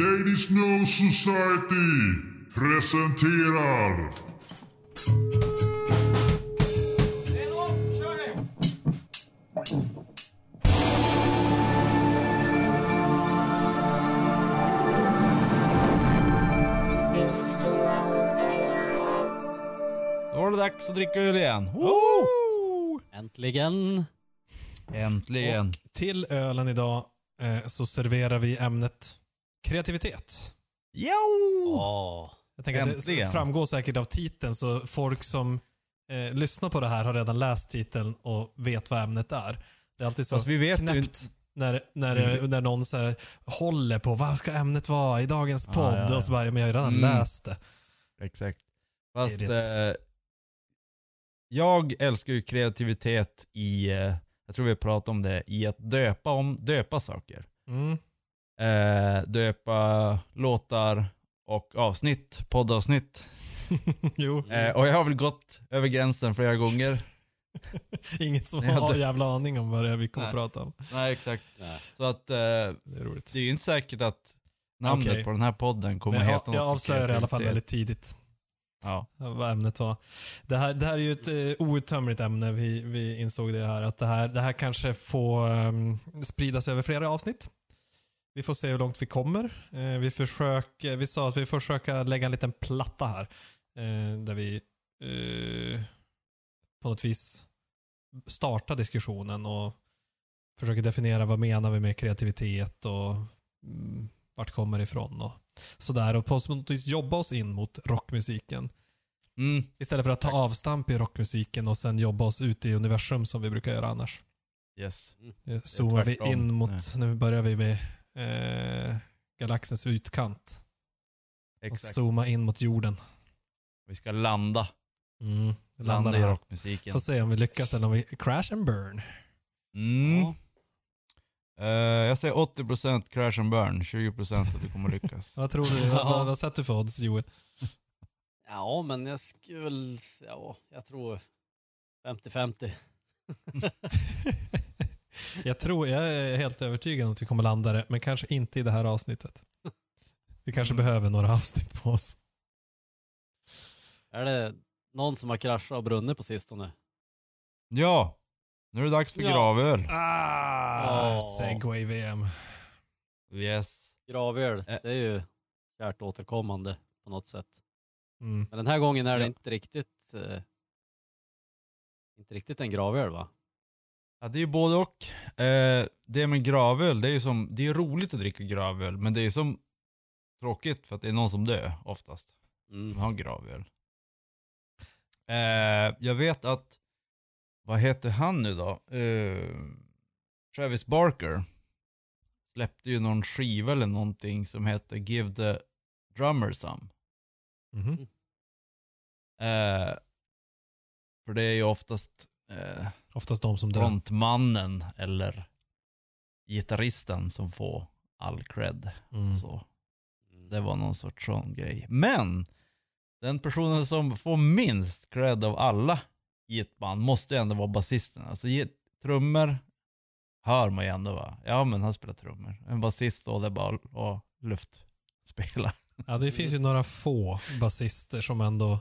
Ladies No Society presenterar Då var det dags att dricka öl igen. Woo! Äntligen. Äntligen. Och till ölen idag eh, så serverar vi ämnet kreativitet. Jo! Åh. Jag tänker att det Äntligen. framgår säkert av titeln så folk som eh, lyssnar på det här har redan läst titeln och vet vad ämnet är. Det är alltid så Fast vi vet ju knäppt inte. när, när, när någon så här, håller på vad ska ämnet vara i dagens Ja, podd? ja, ja. Och så bara, men jag har redan Mm. läst det. Exakt. Fast eh, jag älskar ju kreativitet i, eh, jag tror vi har pratat om det, i att döpa, om, döpa saker. Mm. Eh, döpa låtar och avsnitt, poddavsnitt. jo, Eh, och jag har väl gått över gränsen flera gånger. ingen som Jag har hade- jävla aning om vad det är vi kommer Nej. prata om. Nej, exakt. Nej. Så att eh, Det är roligt. det är ju inte säkert att namnet Okej. på den här podden kommer Men jag, heta jag något avslöjar i alla fall väldigt tidigt. Ja. vad ämnet var. Det här, det här är ju ett eh, outtömligt ämne. Vi, vi insåg det här. Att det här, det här kanske får um, spridas över flera avsnitt. Vi får se hur långt vi kommer. Eh, vi, försöker, vi sa att vi försöker lägga en liten platta här. Eh, där vi eh, på något vis startar diskussionen och försöker definiera vad menar vi med kreativitet och mm, vart kommer det ifrån och sådär. Och på något vis jobba oss in mot rockmusiken. Mm. Istället för att ta avstamp i rockmusiken och sen jobba oss ut i universum som vi brukar göra annars. Yes. Nu zoomar vi in mot, Nej. nu börjar vi med eh, galaxens utkant. Och Exakt. zooma in mot jorden. Vi ska landa. Mm. Landa i här. rockmusiken. Får se om vi lyckas eller om vi crash and burn. Mm. Ja. Eh, jag säger 80% crash and burn, 20% att du kommer lyckas. Vad tror du? Ja. vad, vad sätter du för odds Joel? Ja, men jag skulle... Ja, jag tror 50-50. jag tror, jag är helt övertygad om att vi kommer landa det, men kanske inte i det här avsnittet. Vi kanske Mm. behöver några avsnitt på oss. Är det någon som har kraschat och brunnit på sistone? ja, nu är det dags för Ja. gravöl. Ah, Åh. segway VM. Yes. Gravöl, Ä- det är ju kärt återkommande på något sätt. Mm. Men den här gången är det Ja. inte riktigt... Eh, inte riktigt en gravöl va? Ja, det är ju både och. Eh, det med gravöl, det är ju som, det är roligt att dricka gravöl, men det är ju som tråkigt för att det är någon som dör oftast. Mm. Som har gravöl. Eh, jag vet att, vad heter han nu då? Eh, Travis Barker släppte ju någon skiva eller någonting som heter Give the Drummer Some. Mhm. Eh, för det är ju oftast eh, Oftast de som dör. frontmannen eller gitarristen som får all cred. Mm. Så det var någon sorts sån grej. Men den personen som får minst cred av alla i ett band måste ju ändå vara basisten. Alltså trummor hör man ju ändå va. Ja men han spelar trummor. En basist då det är bara att luftspela. Ja, det finns ju några få basister som ändå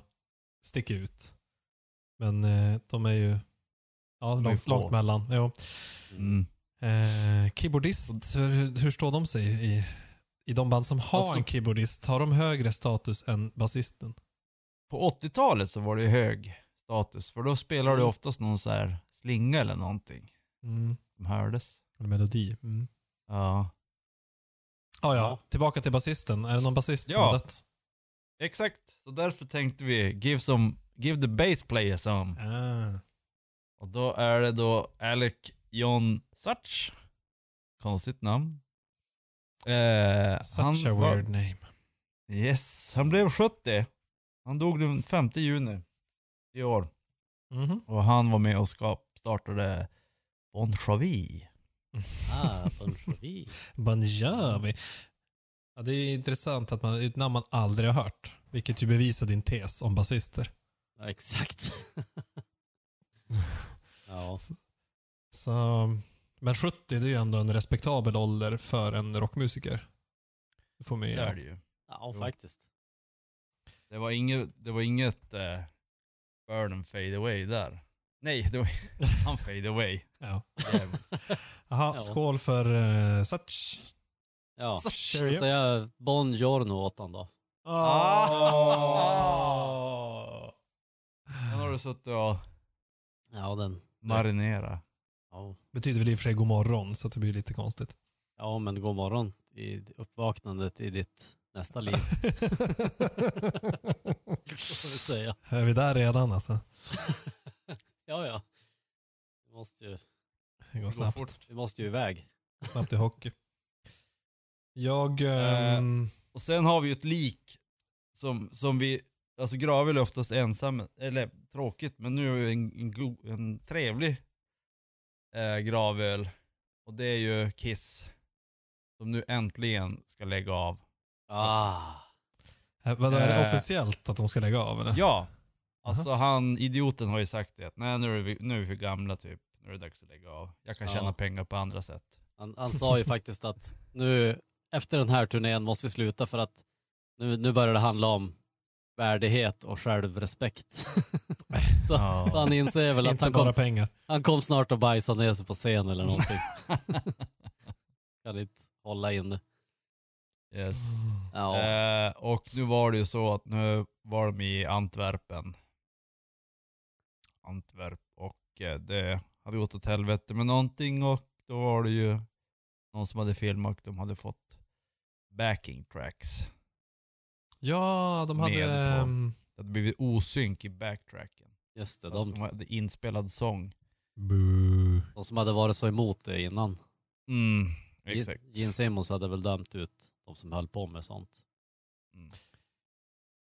sticker ut. Men eh, de är ju ja, långt, långt mellan. Jo. Mm. Eh, keyboardist, hur, hur står de sig i, i de band som har Alltså- en keyboardist? Har de högre status än basisten? På 80-talet så var det hög status för då spelade du Mm. oftast någon så här slinga eller någonting Mm. som hördes. En melodi. Mm. Ja. Ah, ja, Ja. tillbaka till basisten. Är det någon basist som Ja. har dött? Exakt, så därför tänkte vi give, some, give the bass player some. Ah. Och då är det då Alec John Such. Konstigt namn. Eh, Such a var- weird name. Yes, han blev 70. Han dog den 5 juni i år. Mhm. Och han var med och skap, startade Bon Jovi. Ah, Bon Jovi. Bon Jovi. Ja, det är intressant att man, ett namn man aldrig har hört. Vilket ju bevisar din tes om basister. Ja, exakt. ja. Så, men 70 det är ju ändå en respektabel ålder för en rockmusiker. Du får med Det är ja. det ju. Ja, Jo. faktiskt. Det var inget, det var inget eh, burn and fade away där. Nej, det var han fade away. ja. Jaha, Ja. skål för uh, such. Ja, Så ska jag säga Bon Giorno åt han då. Ah. Den har du suttit och Ja, den. Marinerat. Ja, Betyder väl i och för sig god morgon så det blir lite konstigt. ja men god morgon i uppvaknandet i ditt nästa liv. Får vi säga. är vi där redan alltså? Ja, ja. Vi måste ju, Det går går snabbt. fort. vi måste ju iväg. Snabbt i hockey. Jag... Eh, ehm, Och sen har vi ju ett lik som, som vi, alltså Gravel är oftast ensam, eller tråkigt, men nu är det en, en, go, en trevlig eh, gravöl. Och det är ju Kiss. Som nu äntligen ska lägga av. Ah. eh, vadå, är det eh, officiellt att de ska lägga av eller? Ja! Alltså han, idioten har ju sagt det, att nej nu är vi, nu är vi för gamla typ. Nu är det dags att lägga av. Jag kan Ja. tjäna pengar på andra sätt. Han, han sa ju faktiskt att nu efter den här turnén måste vi sluta för att nu, nu börjar det handla om värdighet och självrespekt. så, Ja. så han inser väl att han kom, pengar. han kom snart att bajsa ner sig på scen eller någonting. kan inte hålla inne. Yes. Ja, Eh, och nu var det ju så att nu var de i Antwerpen. Antwerp och eh, det hade gått åt helvete med någonting och då var det ju någon som hade filmat och de hade fått backing tracks. Ja, de hade... Med på. ehm, Det hade blivit osynk i backtracken. just det. De De, hade inspelad sång. boo. de som hade varit så emot det innan. Mm, exakt. Gene Simmons hade väl dömt ut de som höll på med sånt. Mm.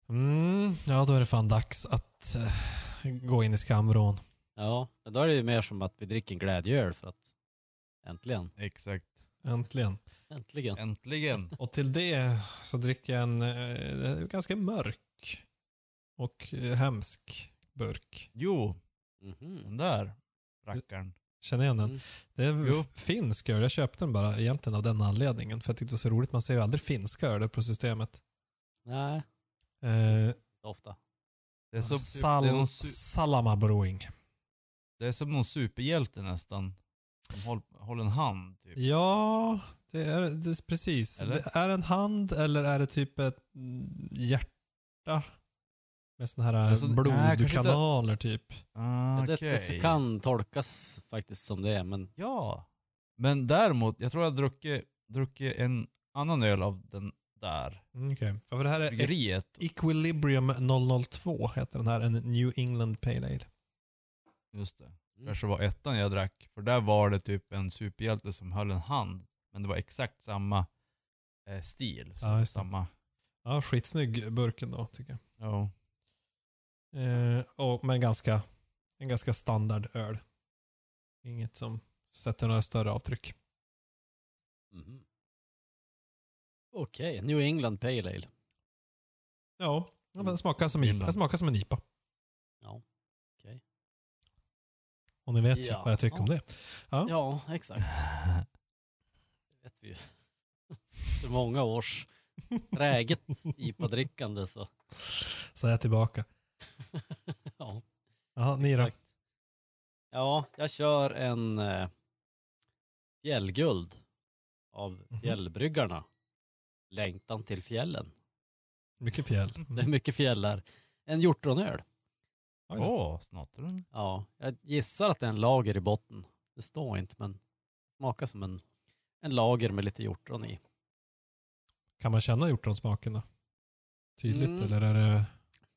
Mm, ja, då är det fan dags att eh, gå in i skamvrån. Ja, men då är det ju mer som att vi dricker en glädjeöl för att äntligen, Exakt. Äntligen. äntligen. Äntligen. Och till det så dricker jag en eh, ganska mörk och eh, hemsk burk. Jo, Mhm. den där rackaren. Känner igen den? Mm. Det är Jo. finsk öl. Jag köpte den bara egentligen av den anledningen. För jag tyckte det var så roligt. Man ser ju aldrig finska öl på systemet. Nej, Eh, ofta. Det är, som, typ, Sal det, är Salama Brewing. det är som någon superhjälte nästan. Håller, håller en hand typ. Ja, det är, det är precis. Eller? Det är en hand eller är det typ ett hjärta? Med såna här Alltså, nej, blodkanaler typ. Ah, Det, okej. det kan tolkas faktiskt som det, men Ja. Men däremot, jag tror jag druckit, druckit en annan öl av den där. Mm, Okej. Ja, För det här är Bryggeriet. Equilibrium 002 heter den här. En New England Pale Ale. Just det. Mm. Kanske var ettan jag drack. För där var det typ en superhjälte som höll en hand. Men det var exakt samma eh, stil. Så Ja, samma. Ja, skitsnygg burken då tycker jag. Ja. Eh, och, men ganska, en ganska standard öl. Inget som sätter några större avtryck. Mhm. Okej, New England Pale Ale. Ja, den smakar som, den smakar som en IPA. Ja, okej. Och ni vet Ja. vad jag tycker om det. Ja. Ja, exakt. Det vet vi ju. För många års träget IPA-drickande så. Så är jag tillbaka. ja, Jaha, ni då? Ja, jag kör en eh, fjällguld av Mhm. fjällbryggarna. Längtan till fjällen. Mycket fjäll. Det är mycket fjäll där. En hjortronöl. Åh, den. Ja, jag gissar att det är en lager i botten. Det står inte, men smakar som en, en lager med lite hjortron i. Kan man känna hjortronsmaken då? Tydligt Mm. eller är det...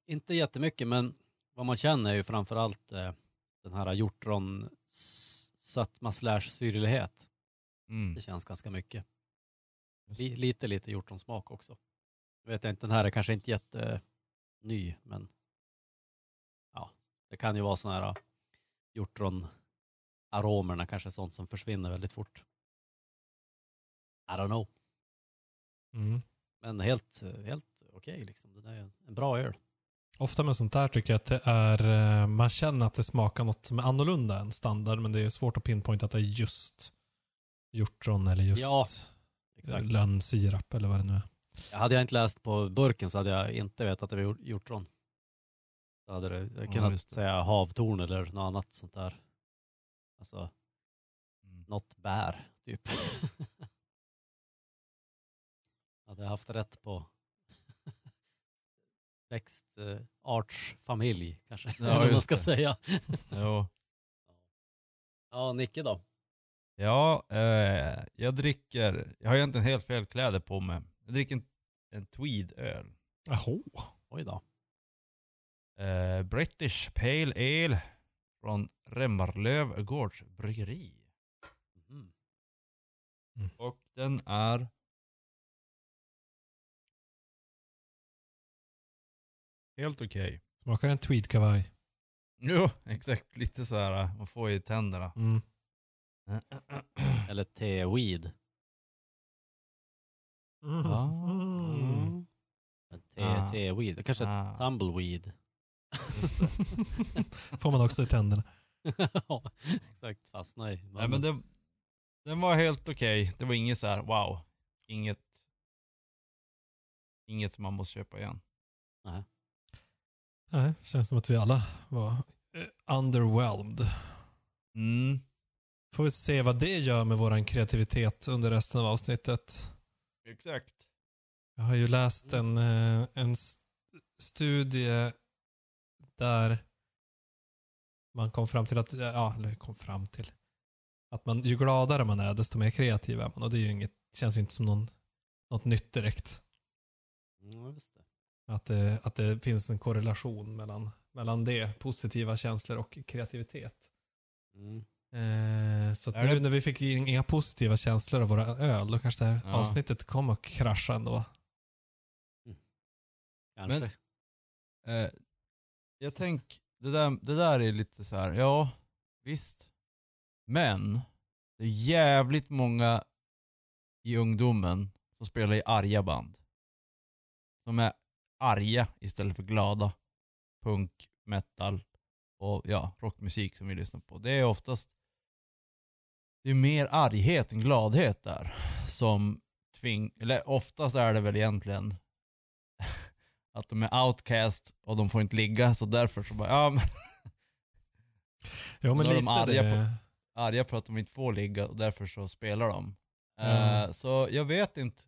Inte jättemycket, men vad man känner är ju framförallt eh, den här hjortron s- sötma slash syrlighet. Mm. Det känns ganska mycket. Li, lite, lite hjortronsmak också. Jag vet inte, den här är kanske inte jätteny, men det kan ju vara sådana här hjortronaromerna, kanske sånt som försvinner väldigt fort. I don't know. Mm. Men helt, helt okej liksom. Det är en bra öl. Ofta med sånt där tycker jag att det är... eh, Man känner att det smakar något som är annorlunda än standard men det är svårt att pinpointa att det är just hjortron eller just Ja, Exakt. lönnsirap eller vad det nu är. Hade jag inte läst på burken så hade jag inte vetat att det var hjort- hjortron. Då hade det, jag Ja, kunnat det. säga havtorn eller något annat sånt där. Alltså Mm. något bär, typ. hade jag haft rätt på växtartsfamilj kanske, Ja, eller vad man ska det. säga. Jo. Ja, Nicke då? Ja, eh, jag dricker, jag har egentligen helt fel kläder på mig. Jag dricker en, en tweed-öl. Jaha. Oj då. Eh, British Pale Ale från Remmarlöv Gårds bryggeri. Mhm. Och den är... Helt okej. Smakar en tweedkavaj. Jo, exakt. Lite så här eh, man får i tänderna. Mm. Eller te-weed. Mm. Ah. te-weed. Kanske Ah, tumbleweed. Får man också i tänderna. Ja, Exakt, fastna i Nej, men det, den var helt okej. Det var inget så här wow. Inget... Inget som man måste köpa igen. Nej, känns som att vi alla var eh, underwhelmed. Mm. Får vi se vad det gör med våran kreativitet under resten av avsnittet. Exakt. Jag har ju läst en, eh, en st- studie där man kom fram till att, ja, eller kom fram till, att man, ju gladare man är desto mer kreativ är man och det är ju inget, känns ju inte som någon, något nytt direkt. Just det. Att det, att det finns en korrelation mellan, mellan det, positiva känslor och kreativitet. Mm. Eh, så nu det- när vi fick in inga positiva känslor av våra öl, då kanske det här Ja. avsnittet kommer att krascha ändå. Kanske. Eh, jag tänker, det där, det där är lite så här, ja visst. Men det är jävligt många i ungdomen som spelar i arga band. Som är arga istället för glada. Punk, metal och ja, rockmusik som vi lyssnar på. Det är oftast det är mer arghet än gladhet där. Som tving, eller oftast är det väl egentligen att de är outcast och de får inte ligga så därför så bara, ja men Jo, men lite de arga det. arga för att de inte får ligga och därför så spelar de. Ja. Eh, så jag vet inte.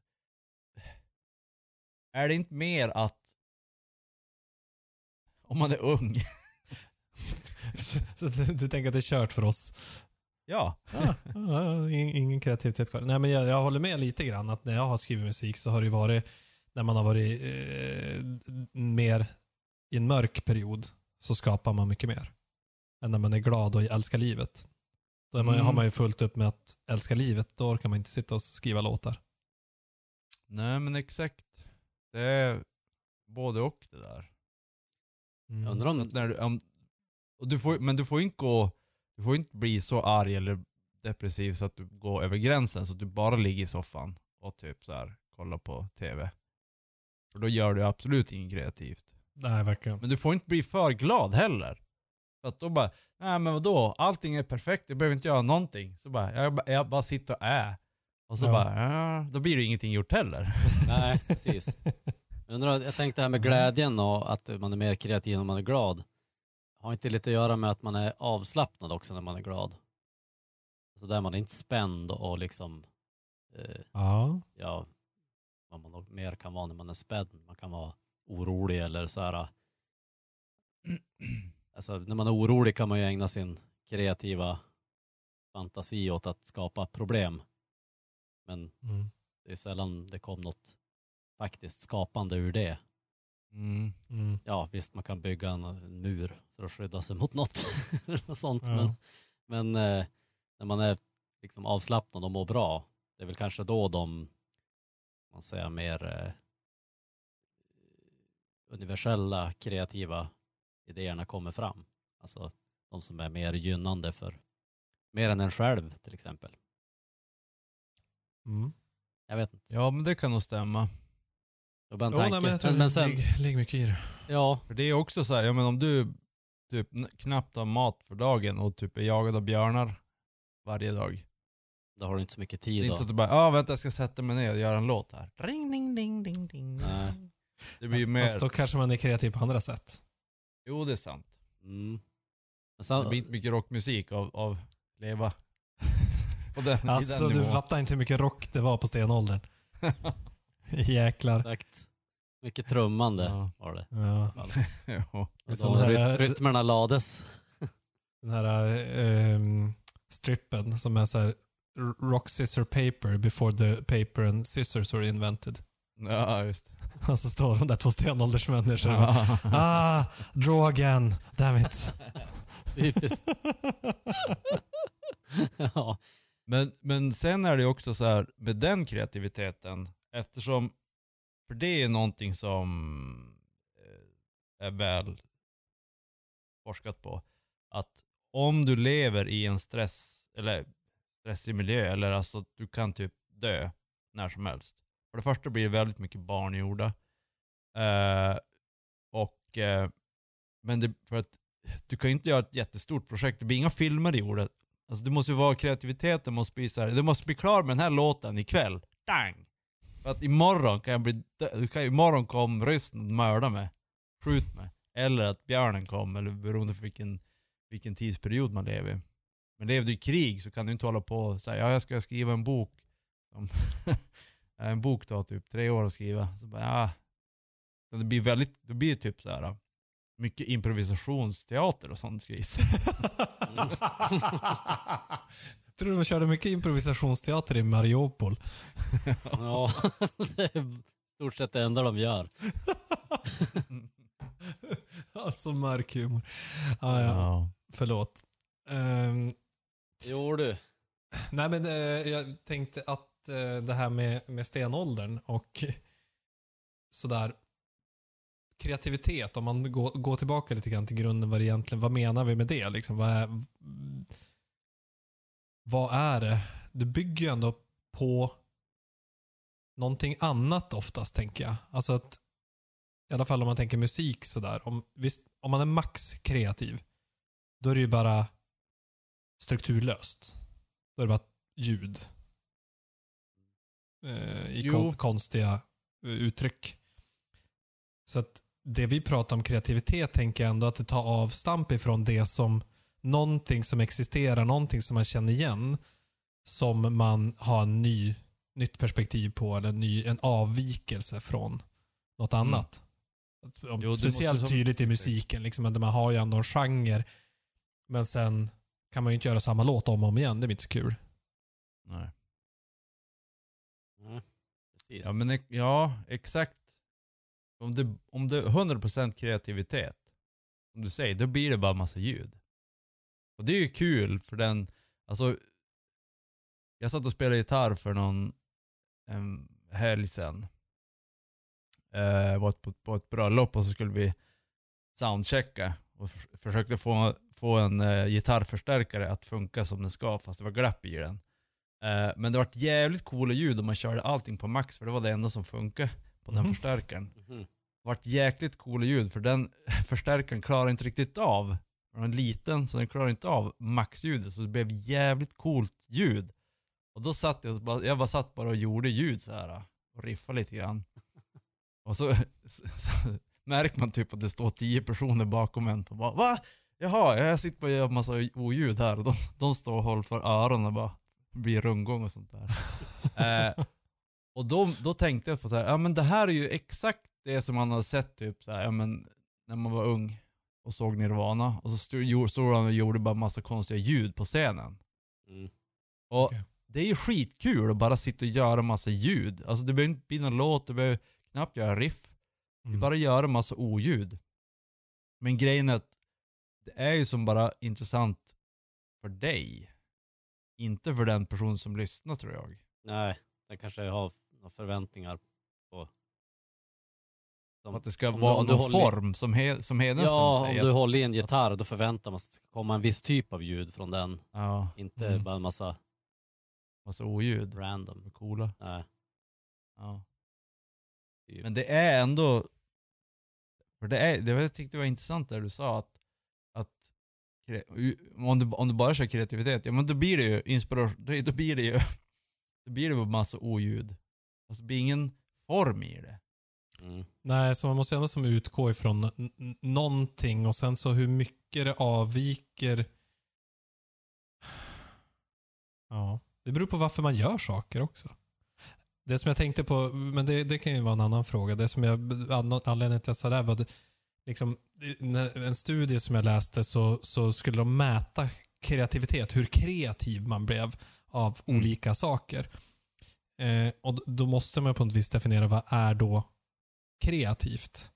Är det inte mer att om man är ung, Så, så du, tänker att det är kört för oss? ja. Ja, ja, ing- ingen kreativitet kvar. Nej, men jag, jag håller med lite grann att när jag har skrivit musik så har det ju varit när man har varit eh, mer i en mörk period så skapar man mycket mer. Än när man är glad och älskar livet. Då man, Mm. har man ju fullt upp med att älska livet. Då orkar man inte sitta och skriva låtar. Nej men exakt. Det är både och det där. Mm. Jag undrar om... Att när du, om, och du får, men du får inte gå, du får inte bli så arg eller depressiv så att du går över gränsen så att du bara ligger i soffan och typ så här kollar på TV. För då gör du absolut inget kreativt. Nej, verkligen. Men du får inte bli för glad heller. För att då bara, nej men vadå, allting är perfekt, jag behöver inte göra någonting. Så bara, jag, jag bara sitter och är. Och så Ja. bara, ja, då blir det ingenting gjort heller. Nej, precis. Jag, undrar, jag tänkte det här med glädjen och att man är mer kreativ när man är glad. Har inte lite att göra med att man är avslappnad också när man är glad? Alltså där man är inte spänd och liksom, eh, Ja. ja, vad man nog mer kan vara när man är spänd. Man kan vara orolig eller så här. Alltså när man är orolig kan man ju ägna sin kreativa fantasi åt att skapa problem. Men Mm. det är sällan det kom något faktiskt skapande ur det. Mm. Mm. Ja, visst man kan bygga en, mur för att skydda sig mot något. Något sånt. Ja. Men, men eh, när man är liksom avslappnad och mår bra, det är väl kanske då de, man säger mer eh, universella kreativa idéerna kommer fram. Alltså de som är mer gynnande för mer än en själv till exempel. Mm. Jag vet inte. Ja men det kan nog stämma. En Jo, tanke. nej, men jag tror men, men sen, det ligger, ligger mycket i det. ja, För det är också så här, ja men om du typ knappt har mat för dagen och typ är jagad av björnar varje dag. Då har du inte så mycket Det är tid inte så att du bara, ja ah, vänta jag ska sätta mig ner och göra en låt här. Ring, ding, ding, ding, ding. Nej. Det blir ju mer, Fast då kanske man är kreativ på andra sätt. jo det är sant. Mm. Men Det sen, blir inte mycket rockmusik av, av leva. På den, Alltså den du nivån. fattar inte hur mycket rock det var på stenåldern. Jäklar. exakt. Mycket trummande Ja. var det. Ja. Sån då här- ry- rytmerna lades. Den här ehm, strippen som är så här rock, scissor, paper before the paper and scissors were invented. Ja, just Och så står de där två stenåldersmänniskor och bara. Ah, again, damn it. Typiskt. ja. Men, men sen är det ju också så här med den kreativiteten, eftersom, för det är någonting som eh, är väl forskat på, att om du lever i en stress, eller stressig miljö, eller alltså du kan typ dö när som helst. För det första blir det väldigt mycket barn gjorda. Eh, och, eh, men det, för att du kan ju inte göra ett jättestort projekt, det blir inga filmer gjorda. Alltså det måste ju vara kreativiteten måste bli så här, du måste bli klar med den här låten ikväll. Dang! För att imorgon kan jag bli dö- kan, imorgon kom ryssen och mörda mig. Skjut mig. Eller att björnen kom, eller beroende på vilken, vilken tidsperiod man lever i. Men lever du i krig så kan du inte hålla på och säga ja jag ska skriva en bok. En bok tar typ tre år att skriva. Så bara, ja. Det blir väldigt, det blir typ så här mycket improvisationsteater och sånt skris. Tror du de körde mycket improvisationsteater i Mariupol? ja, det är stort sett det enda de gör. alltså mörk humor. Ah, ja. Förlåt. Ehm, Jo du. nej men eh, jag tänkte att eh, det här med, med stenåldern och sådär kreativitet, om man går, går tillbaka lite grann till grunden vad det egentligen, vad menar vi med det? Liksom, vad, är, vad är det? Det bygger ju ändå på någonting annat oftast, tänker jag. Alltså att, i alla fall om man tänker musik sådär, om, visst, om man är max kreativ, då är det ju bara strukturlöst. Då är det bara ljud. Eh, I kon konstiga eh, uttryck. Så att det vi pratar om kreativitet tänker jag ändå att det tar avstamp ifrån det som någonting som existerar, någonting som man känner igen som man har en ny, nytt perspektiv på eller en, ny, en avvikelse från något Mm. annat. Om- Jo, Speciellt tydligt i musiken, liksom, att man har ju ändå en genre men sen kan man ju inte göra samma låt om och om igen, det blir inte så kul. Nej. Ja, precis. Ja, men, ja exakt. Om det, om det är 100% kreativitet, som du säger, då blir det bara massa ljud. Och det är ju kul för den, alltså jag satt och spelade gitarr för någon en helg sen. Eh, var på, på ett bröllop och så skulle vi soundchecka och för, försökte få, få en eh, gitarrförstärkare att funka som den ska fast det var glapp i den. Eh, men det var jävligt coola ljud om man körde allting på max för det var det enda som funkade på den Mhm. förstärkaren. Det vart jäkligt coola ljud för den förstärkaren klarar inte riktigt av, den var liten så den klarar inte av maxljudet så det blev jävligt coolt ljud. Och då satt jag, bara, jag bara satt bara och gjorde ljud så här och riffade lite grann. Och så, så, så märker man typ att det står tio personer bakom en och bara Va? Jaha, jag sitter och gör massa oljud här och de, de står och håller för öronen och bara blir rundgång och sånt där. eh, och då, då tänkte jag på så här, ja men det här är ju exakt det som man har sett typ så här, ja men när man var ung och såg Nirvana och så stod, han och gjorde bara massa konstiga ljud på scenen. Mm. Och Okej. det är ju skitkul att bara sitta och göra massa ljud. Alltså det behöver inte bli någon låt, det behöver knappt göra riff. Det är Mm. bara göra massa oljud. Men grejen är att det är ju som bara intressant för dig. Inte för den person som lyssnar tror jag. Nej, jag kanske har några förväntningar på... Som- Att det ska om vara om någon håller- form som, he, som Hedenström Ja, om säger. du håller i en gitarr då förväntar man sig att det ska komma en viss typ av ljud från den. Ja, Inte Mm. bara en massa massa oljud. random. Coola. Nej. Ja. Typ. Men det är ändå... För det är, det var, jag tyckte det var intressant där du sa att, om du, om du bara kör kreativitet, ja men då blir det ju inspiration, då, då blir det ju, då blir det ju massa oljud. Alltså det blir ingen form i det. Mm. Nej, så man måste ju ändå som utgå ifrån någonting och sen så hur mycket det avviker. Ja, det beror på varför man gör saker också. Det som jag tänkte på, men det, det kan ju vara en annan fråga. Det som jag, an- anledningen till att jag sa det här var att liksom, en studie som jag läste så, så skulle de mäta kreativitet, hur kreativ man blev av Mm. olika saker. Eh, och då måste man på något vis definiera vad är då kreativt?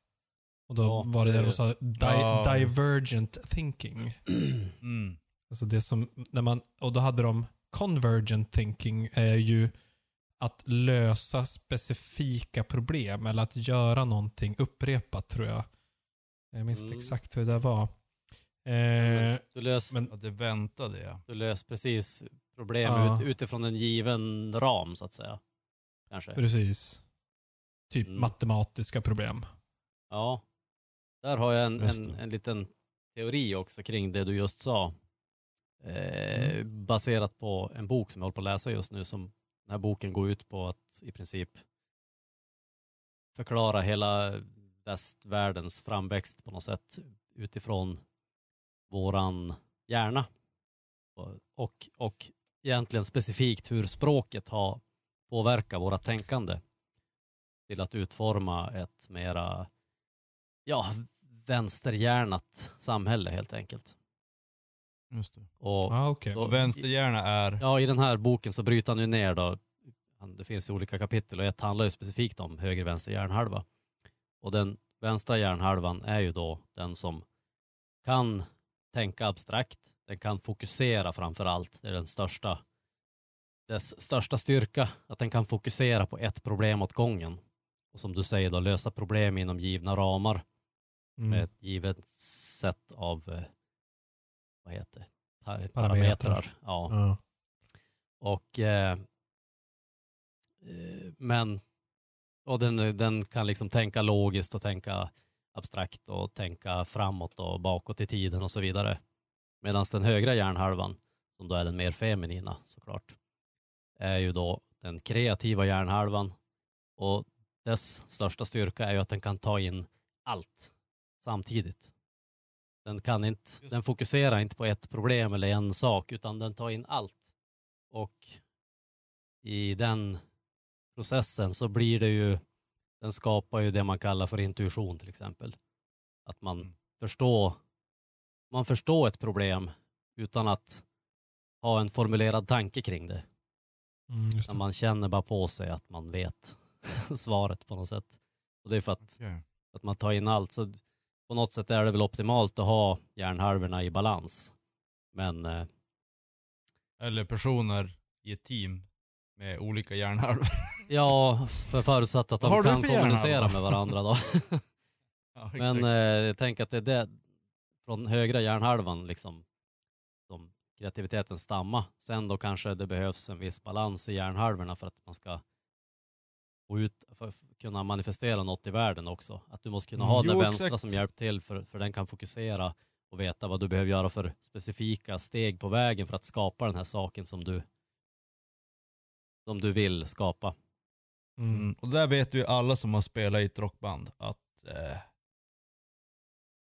Och då Ja, var det det- det de sa, di Ja. divergent thinking. Mm. Alltså det som, när man, och då hade de convergent thinking är ju att lösa specifika problem eller att göra någonting upprepat tror jag. Jag minns inte Mm. exakt hur det var. Eh, Du löser men Ja, det väntade jag. du löser precis problem Ja. ut, utifrån en given ram så att säga. Kanske. precis. Typ Mm. matematiska problem. Ja. Där har jag en, en, en liten teori också kring det du just sa. Eh, Mm. Baserat på en bok som jag håller på att läsa just nu. Som den här boken går ut på att i princip förklara hela västvärldens framväxt på något sätt utifrån våran hjärna. Och, och, egentligen specifikt hur språket har påverkat våra tänkande till att utforma ett mera ja, vänsterhjärnat samhälle helt enkelt. Just det. Och, Ja, okej. då- Och vänsterhjärna är... Ja, i den här boken så bryter han ju ner då, det finns ju olika kapitel och ett handlar ju specifikt om höger vänster hjärnhalva. Och den vänstra hjärnhalvan är ju då den som kan tänka abstrakt, den kan fokusera framför allt, det är den största, dess största styrka, att den kan fokusera på ett problem åt gången. Och som du säger då, lösa problem inom givna ramar med Mm. ett givet sätt av, eh, vad heter det, Par- Parametrar. parametrar. Ja. Ja. Och eh, eh, men och den, den kan liksom tänka logiskt och tänka abstrakt och tänka framåt och bakåt i tiden och så vidare. Medan den högra hjärnhalvan, som då är den mer feminina såklart, är ju då den kreativa hjärnhalvan och dess största styrka är ju att den kan ta in allt samtidigt. Den, kan inte, Just. den fokuserar inte på ett problem eller en sak utan den tar in allt. Och i den processen så blir det ju, den skapar ju det man kallar för intuition till exempel. Att man Mm. förstår, man förstår ett problem utan att ha en formulerad tanke kring det. Mm, det. man känner bara på sig att man vet svaret på något sätt. Och det är för att, Okej. att man tar in allt. Så på något sätt är det väl optimalt att ha hjärnhalvorna i balans. Men eh, Eller personer i ett team med olika hjärnhalvor. ja, för förutsatt att de kan kommunicera med varandra då. Ja, Men eh, tänker att det är det från högra hjärnhalvan liksom som kreativiteten stammar. Sen då kanske det behövs en viss balans i hjärnhalvorna för att man ska få ut, för att kunna manifestera något i världen också. Att du måste kunna ha Mm. den Jo, vänstra exakt. som hjälper till för, för den kan fokusera och veta vad du behöver göra för specifika steg på vägen för att skapa den här saken som du som du vill skapa. Mm. Mm. Och där vet ju alla som har spelat i ett rockband att eh,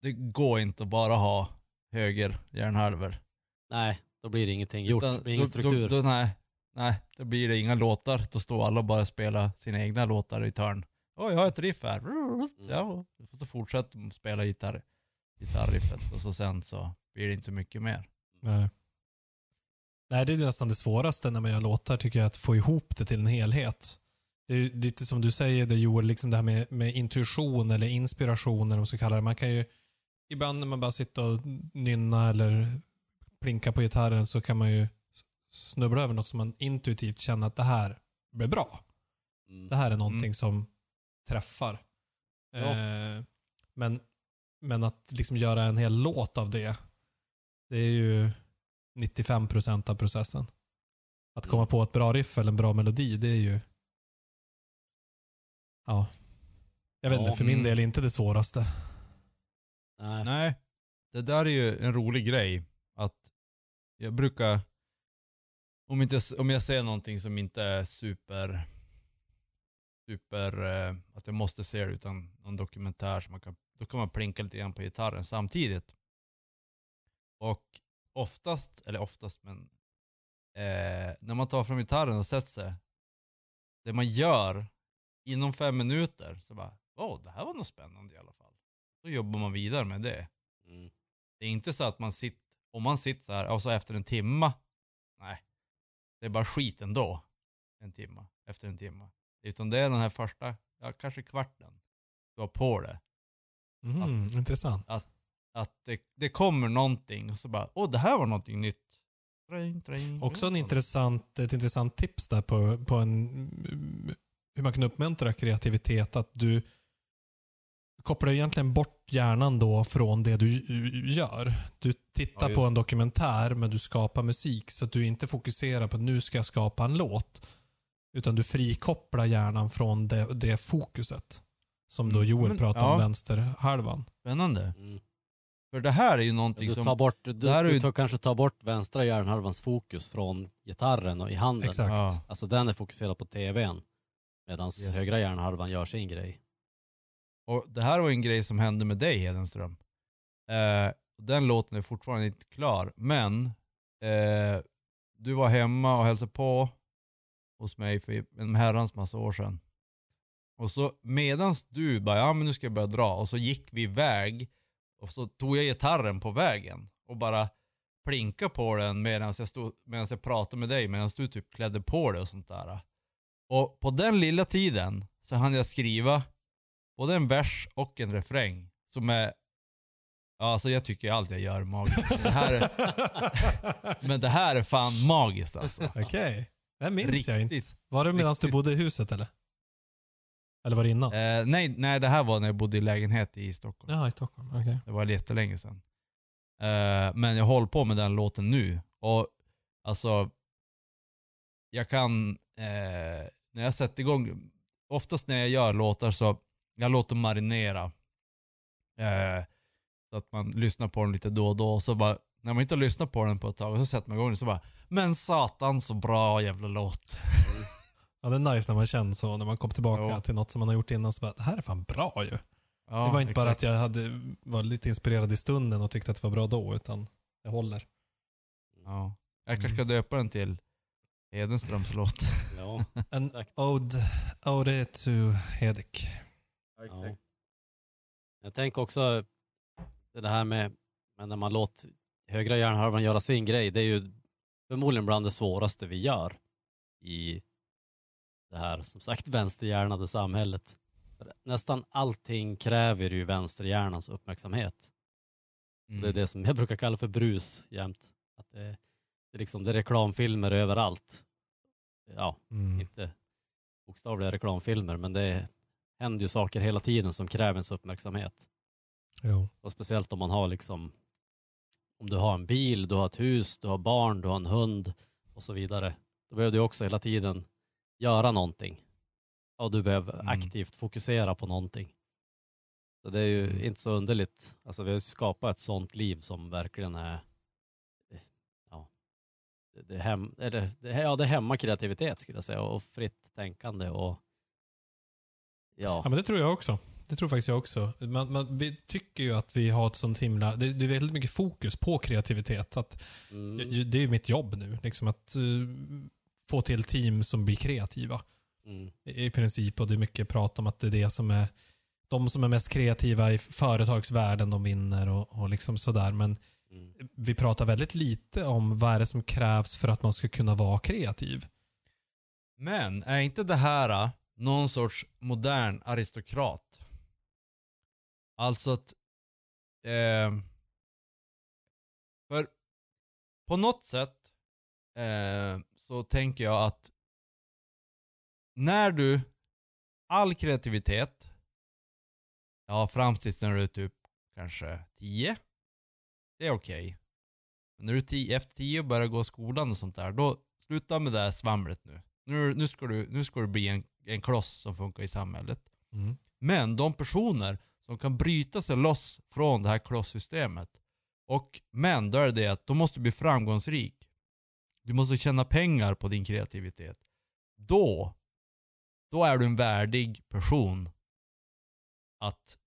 det går inte att bara ha höger hjärnhalvor. Nej, då blir det ingenting gjort. Utan det blir ingen då- struktur. Då, då, nej, nej, då blir det inga låtar. Då står alla och bara spela sina egna låtar i törn. Åh, jag har ett riff här. Mm. Ja, får du fortsätta spela gitarr, gitarriffet och så sen så blir det inte så mycket mer. Nej. Nej, det är nästan det svåraste när man gör låtar, tycker jag, att få ihop det till en helhet. Det är ju lite som du säger det Joel, liksom det här med, med intuition eller inspiration eller vad man ska kalla det. Man kan ju, ibland när man bara sitter och nynna eller plinka på gitarren så kan man ju snubbla över något som man intuitivt känner att det här blir bra. Mm. Det här är någonting Mm. som träffar. Ja. Eh, men, men att liksom göra en hel låt av det, det är ju 95% av processen. Att komma Mm. på ett bra riff eller en bra melodi, det är ju... Ja. Jag vet Ja, inte, för min mm. del inte det svåraste. Nej. Nej, det där är ju en rolig grej. jag brukar, om, inte, om jag ser någonting som inte är super, super, eh, att jag måste se det utan någon dokumentär, som man kan, då kan man plinka lite grann på gitarren samtidigt. Och oftast, eller oftast men, eh, när man tar fram gitarren och sätter sig, det man gör inom fem minuter, så bara, åh, det här var nog spännande i alla fall. Då jobbar man vidare med det. Mm. Det är inte så att man sitter, om man sitter så här och så efter en timma, nej. Det är bara skit ändå. En timma, efter en timma. Utan det är den här första, ja kanske kvarten, du har på det. Mm, intressant. att- Att det, det kommer någonting och så bara, åh det här var någonting nytt. Träng, träng, Också en intressant, ett intressant tips där på, på en, hur man kan uppmuntra kreativitet. Att du kopplar egentligen bort hjärnan då från det du gör. Du tittar Ja, på en dokumentär men du skapar musik så att du inte fokuserar på att nu ska jag skapa en låt. Utan du frikopplar hjärnan från det, det fokuset. Som då Mm, Joel men- pratade ja. om, vänsterhalvan. Spännande. Mm. För det här är ju någonting Du, som... tar bort, du, det här är du ju- tar, kanske tar bort vänstra hjärnhalvans fokus från gitarren och i handen. Exakt. Ja. Alltså den är fokuserad på tvn. Medan Yes. högra hjärnhalvan gör sin grej. Och det här var en grej som hände med dig Hedenström. Eh, den låten är fortfarande inte klar, men eh, du var hemma och hälsade på hos mig för en herrans massa år sedan. Och så medans du bara, ja men nu ska jag börja dra, och så gick vi iväg och så tog jag gitarren på vägen och bara plinka på den medan jag, stod, medans jag pratade med dig, medan du typ klädde på dig och sånt där. Och på den lilla tiden så hann jag skriva både en vers och en refräng som är Ja, alltså jag tycker allt jag gör är magiskt. Det här är, men det här är fan magiskt alltså. Okej. Det minns jag inte. Riktigt. Var det medan du riktigt. bodde i huset eller? Eller var det innan? Eh, nej, nej, det här var när jag bodde i lägenhet i Stockholm. Jaha, i Stockholm. Okej. Det var jättelänge sedan. Eh, men jag håller på med den låten nu. Och alltså, jag kan, eh, när jag sätter igång, oftast när jag gör låtar så, jag låter dem marinera. Eh, så att man lyssnar på den lite då och då. Och så bara, när man inte har lyssnat på den på ett tag, så sätter man igång den så bara, men satan så bra jävla låt. Ja, det är nice när man känner så, när man kommer tillbaka Ja. till något som man har gjort innan. Så bara, det här är fan bra ju. Ja, det var inte bara exakt. att jag hade, var lite inspirerad i stunden och tyckte att det var bra då, utan det håller. Ja. Jag kanske ska döpa den till Hedenströms låt. Ja, En Exakt. ode, ode to Hedik. ja. Jag tänker också det här med, med när man låter högra hjärnhalvan göra sin grej. Det är ju förmodligen bland det svåraste vi gör i det här, som sagt, vänsterhjärnade samhället. Nästan allting kräver ju vänsterhjärnans uppmärksamhet. Mm. Det är det som jag brukar kalla för brus jämt. Att det, det, är liksom, det är reklamfilmer överallt. Ja, Mm. inte bokstavliga reklamfilmer, men det händer ju saker hela tiden som kräver ens uppmärksamhet. Jo. Och speciellt om man har liksom, om du har en bil, du har ett hus, du har barn, du har en hund och så vidare. Då behöver du också hela tiden göra någonting. Och du behöver Mm. aktivt fokusera på någonting. Så det är ju Mm. inte så underligt. Alltså vi har skapat ett sånt liv som verkligen är, ja, det, hem, eller, det, ja, det hämmar kreativitet skulle jag säga och fritt tänkande och Ja, ja, men det tror jag också. Det tror faktiskt jag också. Man, man, vi tycker ju att vi har ett sånt himla... Det, det är väldigt mycket fokus på kreativitet. Att, mm, Det är ju mitt jobb nu. Liksom att eh, få till team som blir kreativa. mm, I, princip. Och det är mycket prat om att det är det som är... De som är mest kreativa i företagsvärlden, de vinner och, och liksom sådär. Men mm. vi pratar väldigt lite om vad är det som krävs för att man ska kunna vara kreativ. Men är inte det här äh, någon sorts modern aristokrat? Alltså att... Eh, för på något sätt eh, så tänker jag att när du... All kreativitet, ja fram tills när du är typ kanske 10, det är okej. Men när du är tio, efter 10 börjar gå skolan och sånt där, då sluta med det här svamlet nu. Nu, nu, ska, du, nu ska du bli en, en kloss som funkar i samhället. Mm. Men de personer som kan bryta sig loss från det här klosssystemet, Och, men då är det det att då måste bli framgångsrik. Du måste tjäna pengar på din kreativitet. Då, då är du en värdig person. Att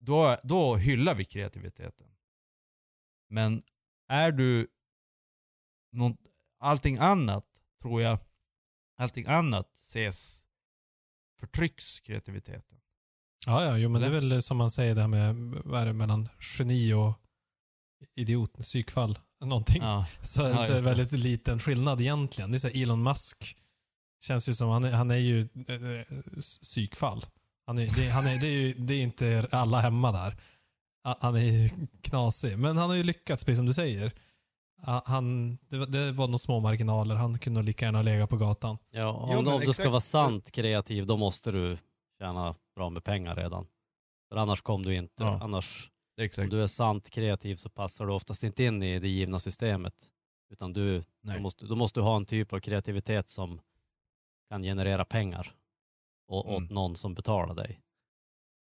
då, då hyllar vi kreativiteten. Men är du något, allting annat, tror jag, allting annat ses, förtrycks kreativiteten. Ja, ja, jo, men det är Eller? väl som man säger det här med, vad är det, mellan geni och idiot, psykfall, någonting. Ja, Så, Ja, så är det väldigt liten skillnad egentligen. Det är så här, Elon Musk känns ju som, han är, han är ju s- psykfall. Han är, det, han är, det, är ju, det är inte alla hemma där. Ha- Han är ju knasig. Men han har ju lyckats, precis som du säger. Ha- Han, det, var- det var nog små marginaler. Han kunde lika gärna lägga på gatan. Ja, om, Jo, men om du ska vara sant kreativ, då måste du tjäna bra med pengar redan. För annars kommer du inte, Ja. annars, om exakt. du är sant kreativ så passar du oftast inte in i det givna systemet. Utan du, då, måste, då måste du ha en typ av kreativitet som kan generera pengar åt Mm. någon som betalar dig.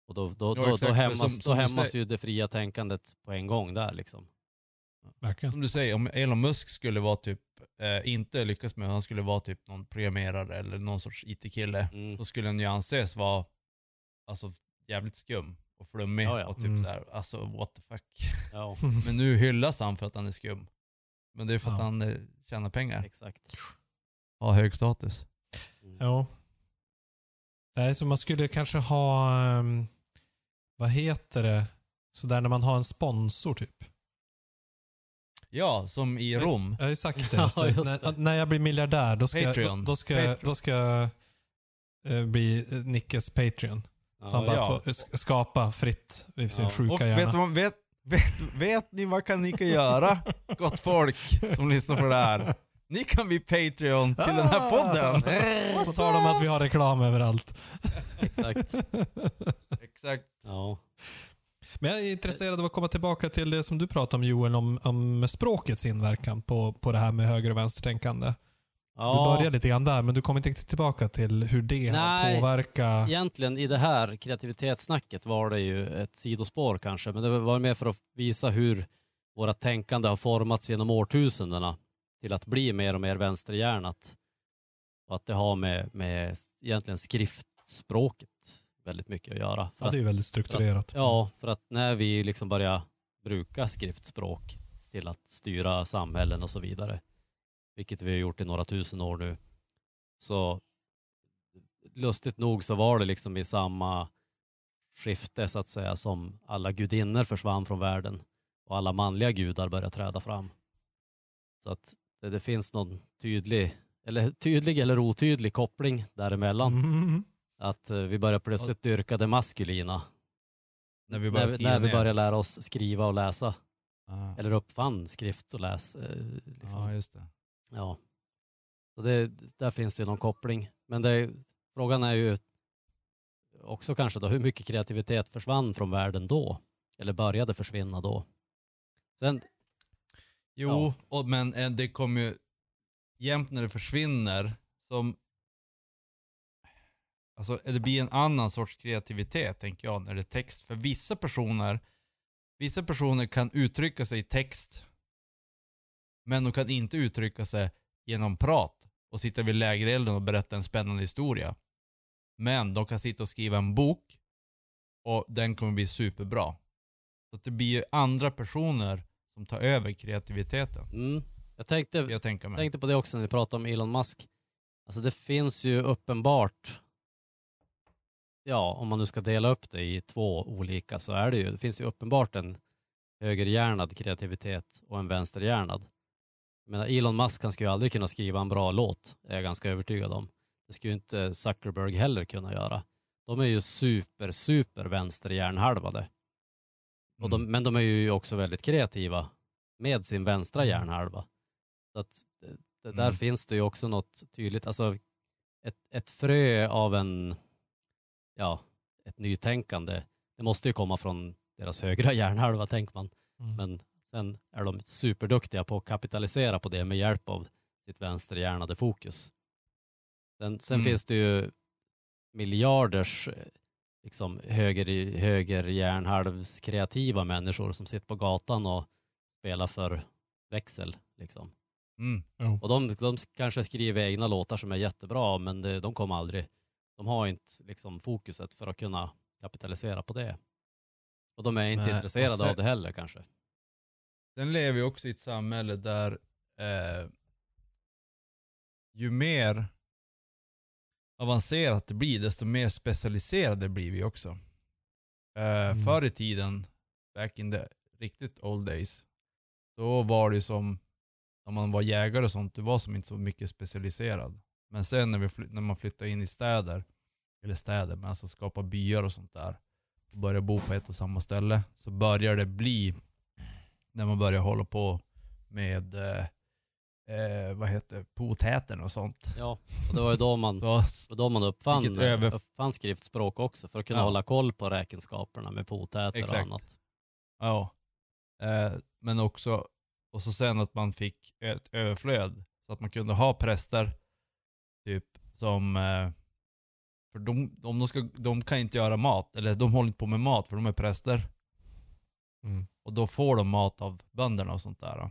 Och då, då, Ja, då, då hämmas, som- då som du hämmas säger- ju det fria tänkandet på en gång där liksom. Verkligen. Som du säger, om Elon Musk skulle vara typ, eh, inte lyckas med, han skulle vara typ någon programmerare eller någon sorts IT-kille. Mm. Då skulle han ju anses vara alltså, jävligt skum och flummig Ja, ja. och typ Mm. så här, alltså what the fuck. Ja, Men nu hyllas han för att han är skum. Men det är för att han eh, tjänar pengar, exakt. har hög status. Mm. Ja. Nej, så man skulle kanske ha, ehm, vad heter det, sådär när man har en sponsor typ. Ja, som i Rom. Jag har ju sagt det. Ja, när, när jag blir miljardär, då ska, jag, då, Patreon. då ska, jag- Patreon. då ska jag eh, bli eh, Nickes Patreon. Så han bara ja. får sk- skapa fritt i sin Ja. sjuka Och hjärna. vet, vet, vet, vet ni vad kan ni kan göra, gott folk som lyssnar på det här? Ni kan bli Patreon till den här podden. På tal om att vi har reklam överallt. Exakt. Exakt. Ja. Men jag är intresserad av att komma tillbaka till det som du pratade om Joel, om, om språkets inverkan på, på det här med höger och vänstertänkande. Du ja. började lite grann där, men du kommer inte riktigt tillbaka till hur det har Nej. påverkat... Egentligen i det här kreativitetssnacket var det ju ett sidospår kanske, men det var mer för att visa hur våra tänkande har formats genom årtusendena till att bli mer och mer vänsterhjärnat. Och att det har med, med egentligen skriftspråket väldigt mycket att göra. För Ja, att, det är väldigt strukturerat. ja, för att när vi liksom börjar bruka skriftspråk till att styra samhällen och så vidare, vilket vi har gjort i några tusen år nu, så lustigt nog så var det liksom i samma skifte så att säga som alla gudinnor försvann från världen och alla manliga gudar började träda fram. Så att det, det finns någon tydlig, eller tydlig eller otydlig koppling däremellan. Mm. Att eh, vi börjar plötsligt dyrka det maskulina När vi börjar när, när vi börjar lära oss skriva och läsa. Ja. Eller uppfann skrift och läs. Eh, liksom. Ja, just det. Ja. Så det, där finns det någon koppling. Men det, frågan är ju också kanske då hur mycket kreativitet försvann från världen då? Eller började försvinna då? Sen, Jo, Ja. och, men eh, det kommer ju jämt när det försvinner som Alltså det blir en annan sorts kreativitet tänker jag när det är text. För vissa personer Vissa personer kan uttrycka sig i text men de kan inte uttrycka sig genom prat och sitta vid lägerelden och berätta en spännande historia. Men de kan sitta och skriva en bok och den kommer bli superbra. Så att det blir ju andra personer som tar över kreativiteten. mm, jag tänkte, Jag tänkte på det också när vi pratade om Elon Musk. Alltså det finns ju uppenbart, ja om man nu ska dela upp det i två olika så är det ju, det finns ju uppenbart en högerhjärnad kreativitet och en vänsterhjärnad. Menar Elon Musk han skulle ju aldrig kunna skriva en bra låt, är jag ganska övertygad om. Det skulle ju inte Zuckerberg heller kunna göra. De är ju super, super vänsterhjärnhalvade. Och de, Mm. men de är ju också väldigt kreativa med sin vänstra Mm. hjärnhalva. Så att det där Mm. finns det ju också något tydligt, alltså ett, ett frö av en, ja, ett nytänkande, det måste ju komma från deras högra hjärnhalva tänker man. Mm. Men sen är de superduktiga på att kapitalisera på det med hjälp av sitt vänsterhjärnade fokus. Sen, sen Mm. finns det ju miljarders eh, liksom höger, högerhjärnhalvskreativa människor som sitter på gatan och spela för växel. Liksom. Mm. Och de, de kanske skriver egna låtar som är jättebra, men det, de kommer aldrig, de har inte liksom fokuset för att kunna kapitalisera på det. Och de är inte Nej, intresserade sen- av det heller kanske. Den lever ju också i ett samhälle där eh, ju mer avancerat det blir, desto mer specialiserade blir vi också. Eh, Mm. Förr i tiden, back in the riktigt old days, då var det som, när man var jägare och sånt, det var som inte så mycket specialiserad. Men sen när, vi när man flyttade in i städer, eller städer, men alltså skapa byar och sånt där, och började bo på ett och samma ställe, så börjar det bli när man börjar hålla på med eh, eh, vad heter potäten och sånt. Ja, och det var ju då man, Så, då man uppfann, över- uppfann skriftspråk också för att kunna Ja. hålla koll på räkenskaperna med potäter och Exakt. annat. ja. Eh, men också, och så sen att man fick ett överflöd. Så att man kunde ha präster, typ som, eh, för de, de, de, ska, de kan inte göra mat, eller de håller inte på med mat för de är präster. Mm. Och då får de mat av bönderna och sånt där.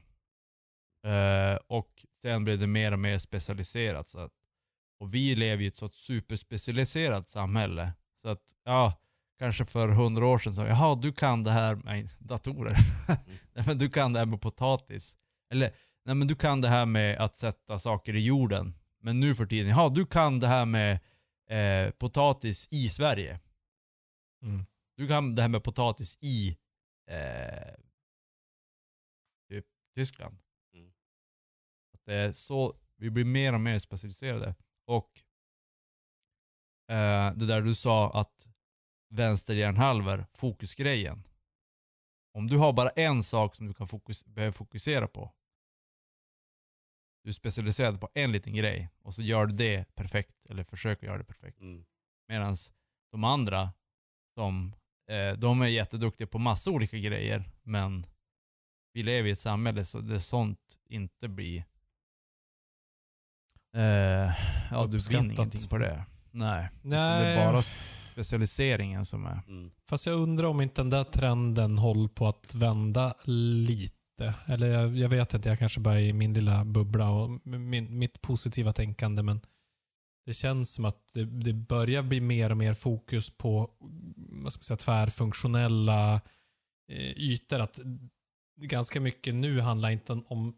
Eh, och sen blev det mer och mer specialiserat. Så att, och vi lever i ett så superspecialiserat samhälle. Så att, ja, kanske för hundra år sedan så, jaha du kan det här med datorer. nej men du kan det här med potatis. Eller, nej men du kan det här med att sätta saker i jorden. Men nu för tiden, jaha du kan det här med eh, potatis i Sverige. Mm. Du kan det här med potatis i eh, typ Tyskland. Mm. Att det är så, vi blir mer och mer specialiserade. Och eh, det där du sa att vänsterhjärnhalvor, fokusgrejen. Om du har bara en sak som du kan fokus, behöver fokusera på. Du är specialiserad på en liten grej och så gör du det perfekt, eller försöker göra det perfekt. Mm. Medan de andra, som, de är jätteduktiga på massa olika grejer, men vi lever i ett samhälle så där sånt inte blir... Eh, ja, du vinner ingenting på det. Nej. Utan Det Nej, är bara specialiseringen som är... Mm. fast jag undrar om inte den där trenden håller på att vända lite. Eller jag, jag vet inte, jag kanske bara är i min lilla bubbla och min, mitt positiva tänkande men det känns som att det, det börjar bli mer och mer fokus på vad ska man säga, tvärfunktionella eh, ytor. Att ganska mycket nu handlar inte om-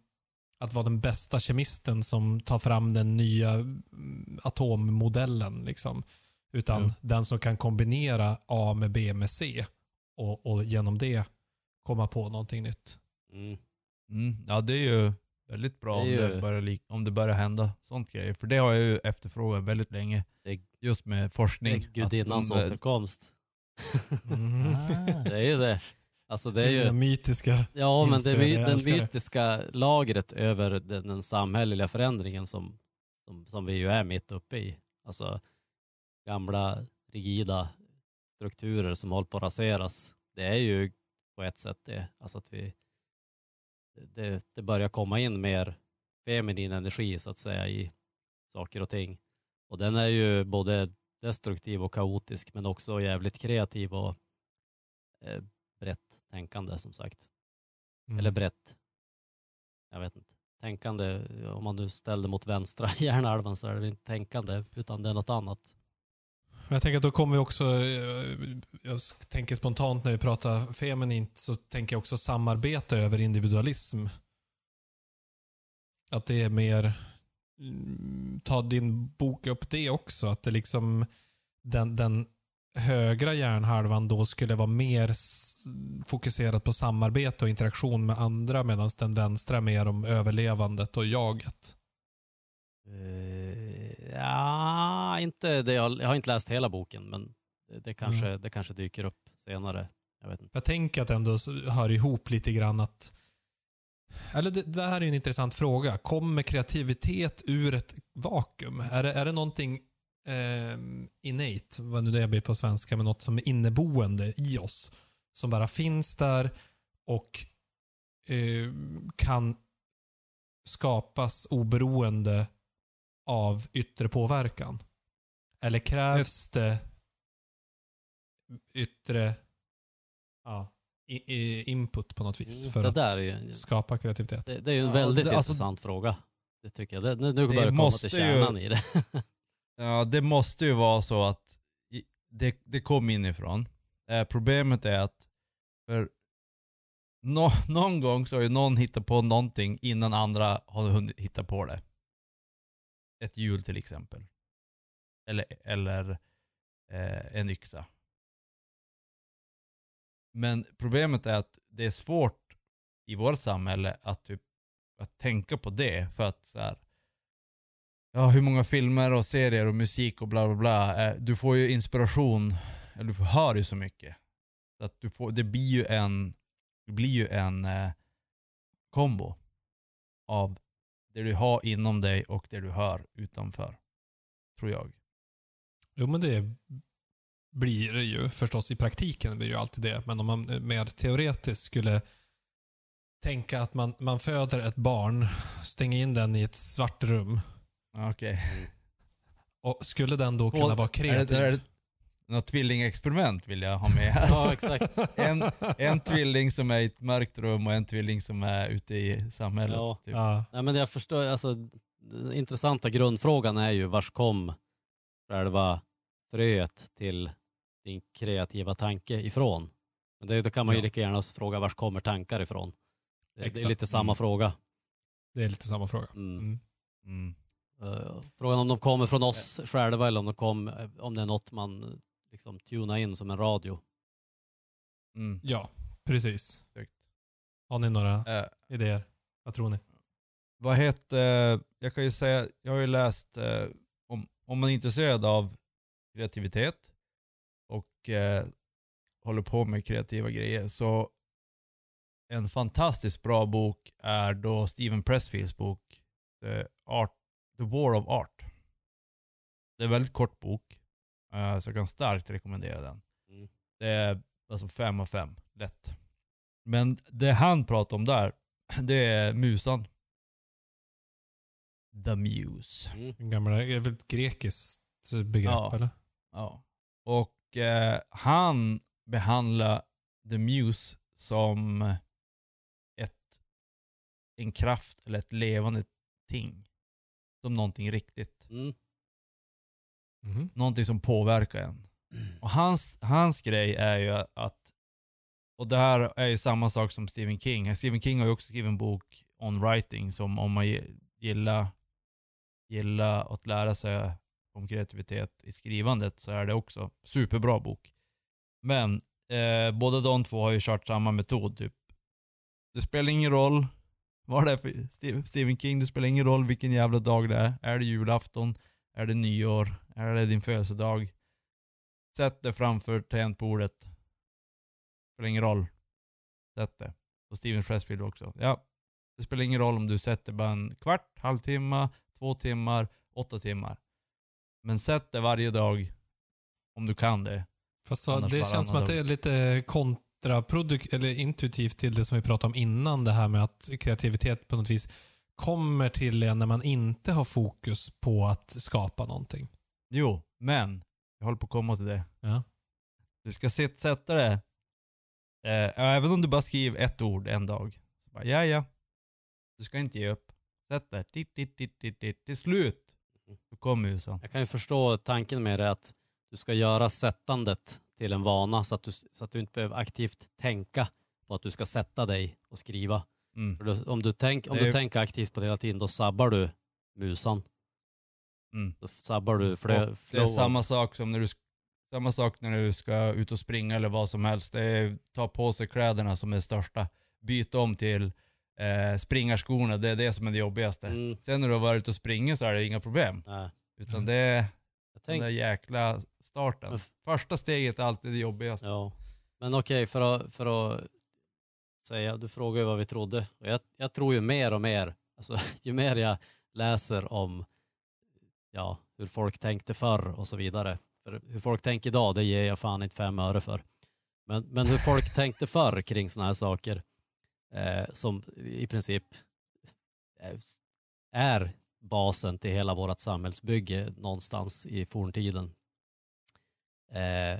att vara den bästa kemisten som tar fram den nya mm, atommodellen. Liksom. Utan Jo. den som kan kombinera A med B med C och, och genom det komma på någonting nytt. Mm. Mm, ja, det är ju väldigt bra Det är om, ju- det börjar om det börjar hända sånt grejer. För det har jag ju efterfrågat väldigt länge. Det är- Just med Det forskning. är gudinnans Att de- återkomst. Mm. Det är ju det. Alltså det är ju... Den mytiska. Ja, men det, jag den mytiska lagret över den, den samhälleliga förändringen som, som, som vi ju är mitt uppe i. Alltså gamla rigida strukturer som håller på att raseras. Det är ju på ett sätt det. Alltså att vi, det, det börjar komma in mer feminin energi så att säga i saker och ting. Och den är ju både destruktiv och kaotisk men också jävligt kreativ och eh, brett tänkande som sagt. Mm. Eller brett. Jag vet inte. Tänkande, om man nu ställde mot vänstra hjärnhalvan så är det inte tänkande utan det är något annat. Men Jag tänker att då kommer vi också, eh, jag tänker spontant när vi pratar feminint, så tänker jag också samarbete över individualism. Att det är mer, mm, ta din bok upp det också, att det liksom, den, den högra hjärnhalvan då skulle vara mer fokuserad på samarbete och interaktion med andra medan den vänstra mer om överlevandet och jaget. Eh, inte det. Jag, jag har inte läst hela boken men det, det, kanske, det kanske dyker upp senare. Jag vet inte. Jag tänker att det ändå hör ihop lite grann att... Eller det, det här är en intressant fråga. Kommer kreativitet ur ett vakuum? Är det, är det någonting eh, innate, vad nu det blir på svenska, men något som är inneboende i oss? Som bara finns där och eh, kan skapas oberoende av yttre påverkan? Eller krävs det yttre ja, i, i input på något vis Mm, för det att ju, skapa kreativitet. det, det är ju en Ja, väldigt det- alltså- intressant fråga. Det tycker jag. Det, nu nu Det börjar det komma till ju- kärnan i det. Ja, det måste ju vara så att det, det kom inifrån. Eh, problemet är att för nå, någon gång så har ju någon hittat på någonting innan andra har hunnit hitta på det. Ett hjul till exempel. Eller, eller eh, en yxa. Men problemet är att det är svårt i vårt samhälle att, typ, att tänka på det för att så här, ja, hur många filmer och serier och musik och bla bla bla. Eh, Du får ju inspiration, eller du får hör ju så mycket. Så att du får, det blir ju en, det blir ju en eh, kombo av det du har inom dig och det du hör utanför. Tror jag. Jo, men det blir det ju förstås. I praktiken blir det ju alltid det. Men om man mer teoretiskt skulle tänka att man, man föder ett barn, stänger in den i ett svart rum. Okej. Och skulle den då kunna vara Är det, kreativ? är det något tvillingexperiment vill jag ha med här. ja, exakt. En, en tvilling som är i ett mörkt rum och en tvilling som är ute i samhället. Ja. Typ. Ja. Nej, men jag förstår, alltså, den intressanta grundfrågan är ju vars kom själva fröet till din kreativa tanke ifrån? Men det, då kan man ju Ja. lika gärna fråga vars kommer tankar ifrån? Det, det är lite samma Mm. fråga. Det är lite samma fråga. Mm. Mm. Mm. Eh, frågan om de kommer från oss själva eller om, de kom, eh, om det är något man eh, liksom tunar in som en radio. Mm. Ja, precis. Har ni några Eh, idéer? Vad tror ni? vad heter, jag kan ju säga, jag har ju läst, om, om man är intresserad av kreativitet och eh, håller på med kreativa grejer så en fantastiskt bra bok är då Steven Pressfields bok The, Art, The War of Art. Det är en väldigt kort bok, eh, så jag kan starkt rekommendera den. Mm. Det är alltså fem av fem, lätt. Men det han pratar om där, det är musan. The Muse. Mm. En gamla, det är väl ett grekiskt begrepp Ja. eller? Ja. Och eh, han behandlar The Muse som ett, en kraft eller ett levande ting. Som någonting riktigt. Mm. Mhm. Någonting som påverkar en. Och hans, hans grej är ju att, och det här är ju samma sak som Stephen King. Stephen King har ju också skrivit en bok on writing som om man gillar, gillar att lära sig om kreativitet i skrivandet så är det också superbra bok. Men eh, båda de två har ju kört samma metod typ. Det spelar ingen roll vad det är för Stephen King, det spelar ingen roll vilken jävla dag det är. Är det julafton? Är det nyår? Är det din födelsedag? Sätt det framför tangentbordet. Spelar ingen roll. Sätt det. Och Steven Pressfield också. Ja, det spelar ingen roll om du sätter bara en kvart, halvtimme, två timmar, åtta timmar. Men sätt det varje dag om du kan det. Fast så, det känns som att det är lite kontraproduktivt, eller intuitivt till det som vi pratade om innan. Det här med att kreativitet på något vis kommer till en när man inte har fokus på att skapa någonting. Jo, men jag håller på att komma till det. Ja. Du ska sätta det, eh, även om du bara skriver ett ord en dag. Så bara, ja, ja. Du ska inte ge upp. Sätt det. Till slut, då kommer musen. Jag kan ju förstå tanken med det att du ska göra sättandet till en vana så att du, så att du inte behöver aktivt tänka på att du ska sätta dig och skriva. Mm. Då, om du, tänk, om Det du tänker aktivt på det hela tiden, då sabbar du musan. Mm. Då sabbar du flö, det är samma sak som när du, samma sak när du ska ut och springa eller vad som helst. Det är ta på sig kläderna som är största. Byta om till eh, springarskorna, det är det som är det jobbigaste. Mm, Sen när du har varit ute och springit så är det inga problem. nej. Utan Mm. det är Jag den tänk, där jäkla starten. F- Första steget är alltid det jobbigaste. ja. Men okej, för, att, för att säga, du frågar ju vad vi trodde. Och jag, jag tror ju mer och mer, alltså, ju mer jag läser om ja, hur folk tänkte förr och så vidare. För hur folk tänker idag, det ger jag fan inte fem öre för. Men, men hur folk tänkte förr kring sådana här saker, eh, som i princip eh, är basen till hela vårt samhällsbygge någonstans i forntiden. Eh,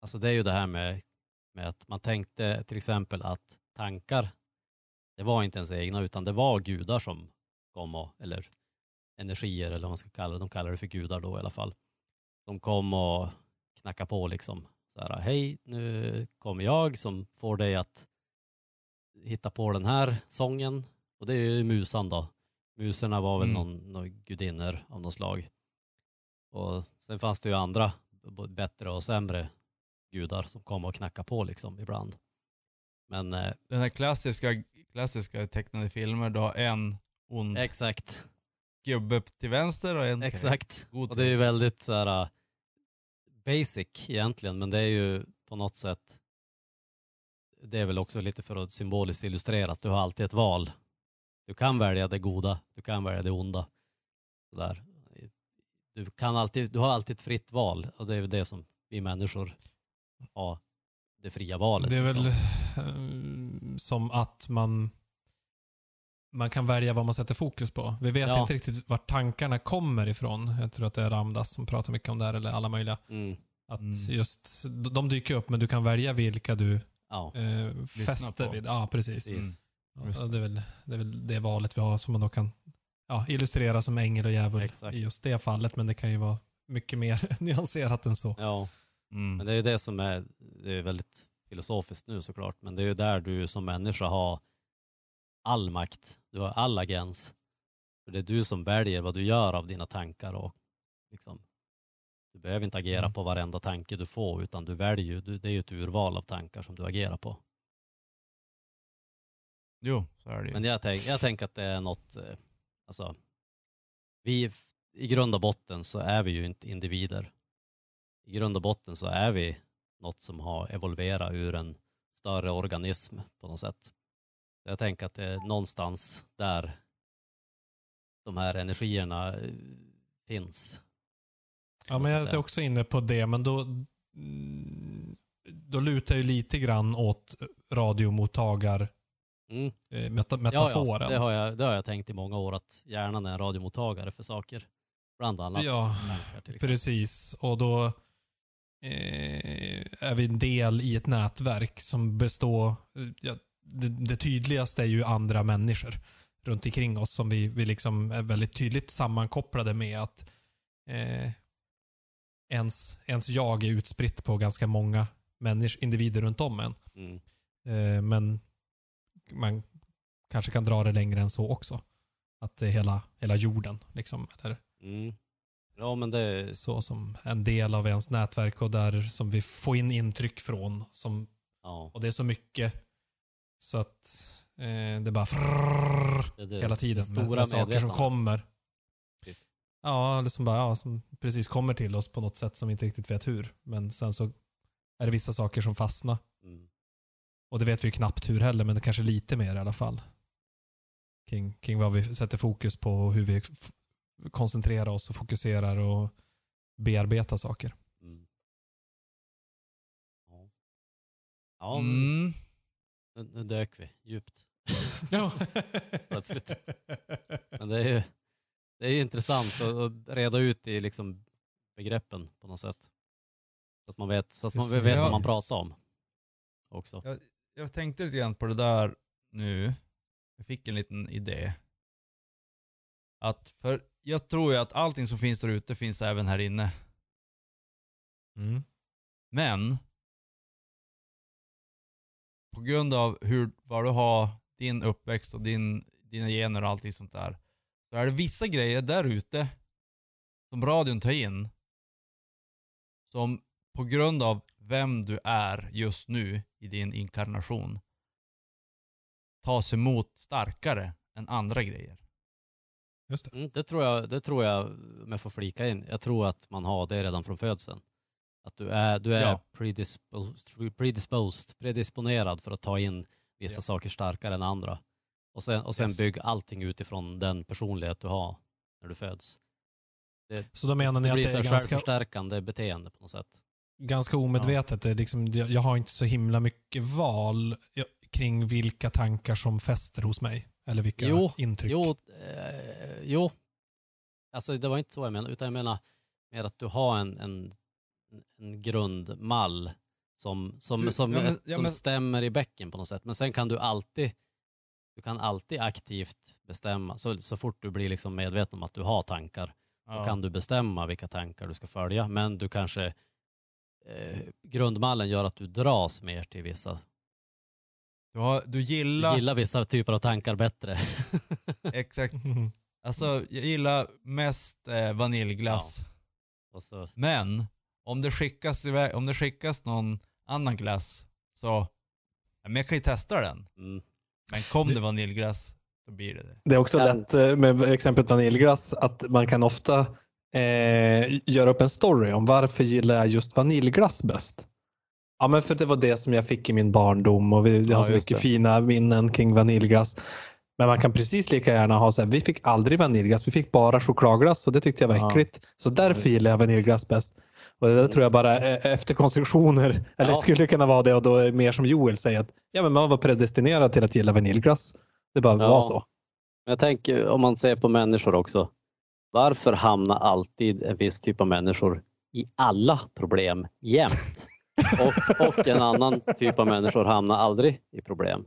alltså det är ju det här med med att man tänkte till exempel att tankar, det var inte ens egna utan det var gudar som kom och, eller energier eller vad man ska kalla det, de kallar det för gudar då i alla fall. De kom och knackade på liksom. Så här, hej, nu kommer jag som får dig att hitta på den här sången. Och det är ju musan då. Muserna var väl Mm. någon, någon gudinnor av något slag. Och sen fanns det ju andra, bättre och sämre gudar som kom och knackade på liksom ibland. Men eh, Den här klassiska, klassiska tecknade filmer, du har en ond exakt, gubbe till vänster och en exakt. God Och det är ju väldigt så här uh, basic egentligen, men det är ju på något sätt det är väl också lite för att symboliskt illustrera att du har alltid ett val. Du kan välja det goda, du kan välja det onda. Så där. Du, kan alltid, du har alltid ett fritt val och det är väl det som vi människor har, det fria valet. Det är väl liksom. eh, som att man man kan välja vad man sätter fokus på. Vi vet Ja. inte riktigt vart tankarna kommer ifrån. Jag tror att det är Ramdas som pratar mycket om det här, eller alla möjliga. Mm, Att Mm. just, de dyker upp, men du kan välja vilka du ja, eh, fäster vid. Ja, precis. precis. Ja, det, är väl, det är väl det valet vi har som man då kan ja, illustrera som ängel och djävul Exakt. i just det fallet. Men det kan ju vara mycket mer nyanserat än så. Ja. Mm. Men det är ju det som är, det är väldigt filosofiskt nu såklart, men det är ju där du som människa har all makt. Du har all agens. För det är du som väljer vad du gör av dina tankar och liksom, du behöver inte agera Mm. på varenda tanke du får utan du väljer du- det är ju ett urval av tankar som du agerar på. Jo, så är det ju. Men jag, tänk, jag tänker att det är något, eh, alltså, vi, i grund och botten så är vi ju inte individer. I grund och botten så är vi något som har evolverat ur en större organism på något sätt. Jag tänker att det är någonstans där de här energierna eh, finns. Ja, men jag säga. är också inne på det, men då, då lutar jag ju lite grann åt radiomottagar Mm. eh, meta, Ja, metaforen. ja, det, har jag, det har jag tänkt i många år att hjärnan är en radiomottagare för saker. Bland annat Ja, tankar precis. Och då eh, är vi en del i ett nätverk som består... Ja, det, det tydligaste är ju andra människor runt omkring oss som vi, vi liksom är väldigt tydligt sammankopplade med att eh, ens, ens jag är utspritt på ganska många människor, individer runt om en. Mm. Eh, men man kanske kan dra det längre än så också. Att det är hela, hela jorden. Liksom, eller Mm. Ja men det, så som en del av ens nätverk och där som vi får in intryck från. Som, ja, och det är så mycket så att eh, det bara frrrr det, det, hela tiden det med, stora med saker som kommer. Ja, eller som bara, ja, som precis kommer till oss på något sätt som vi inte riktigt vet hur. Men sen så är det vissa saker som fastnar. Mm. Och det vet vi ju knappt hur heller, men det kanske lite mer i alla fall. Kring, kring vad vi sätter fokus på och hur vi koncentrerar oss och fokuserar och bearbetar saker. Mm. Ja, Mm. nu, nu dök vi djupt. Ja. Plötsligt. Men det är ju det är intressant att, att reda ut i liksom begreppen på något sätt. Så att man vet, så att man vet vad Ja. man pratar om. Också. Jag, jag tänkte lite grann på det där nu. Jag fick en liten idé. Att för jag tror ju att allting som finns där ute finns även här inne. Mm. Men på grund av hur, vad du har, din uppväxt och din, dina gener och allting sånt där. Så är det vissa grejer där ute som radion tar in som på grund av vem du är just nu i din inkarnation tas emot starkare än andra grejer. Just det. Mm, det, tror jag, det tror jag, om jag får flika in, jag tror att man har det redan från födseln. Att du är, du är Ja. predisposed, predisposed, predisponerad för att ta in vissa Ja. saker starkare än andra. Och sen, och sen Yes. bygg allting utifrån den personlighet du har när du föds. Så då menar ni det att det är ganska, självförstärkande beteende på något sätt. ganska omedvetet? Det är liksom, jag har inte så himla mycket val kring vilka tankar som fäster hos mig. Eller vilka Jo, intryck. Jo, eh, jo, alltså det var inte så jag menade, utan jag menar mer att du har en, en, en grundmall som, som, Du- som, ja, men- ja, som men- stämmer i bäcken på något sätt. Men sen kan du alltid du kan alltid aktivt bestämma, så, så fort du blir liksom medveten om att du har tankar, då Ja. kan du bestämma vilka tankar du ska följa. Men du kanske, eh, grundmallen gör att du dras mer till vissa, Du, har, du du gillar... gillar vissa typer av tankar bättre. Exakt. Alltså, jag gillar mest eh, vaniljglass. Och så, Men om det, skickas iväg, om det skickas någon annan glass så, ja, men jag kan ju testa den. mm, Men kom Det- vaniljglass, då blir det det. Det är också Men- lätt eh, med exemplet vaniljglass att man kan ofta eh, göra upp en story om varför gillar jag just vaniljglass bäst. Ja men för det var det som jag fick i min barndom och vi Ja, har så mycket det. fina minnen kring vaniljglass. Men man kan precis lika gärna ha så här, vi fick aldrig vaniljglass, vi fick bara chokladglass och det tyckte jag var Ja. äckligt. Så därför gillar jag vaniljglass bäst. Och det där tror jag bara är efterkonstruktioner, eller Ja. skulle kunna vara det och då är det mer som Joel säger att ja, men man var predestinerad till att gilla vaniljglass. Det bara Ja. var så. Men jag tänker om man ser på människor också. Varför hamnar alltid en viss typ av människor i alla problem jämt? Och, och en annan typ av människor hamnar aldrig i problem.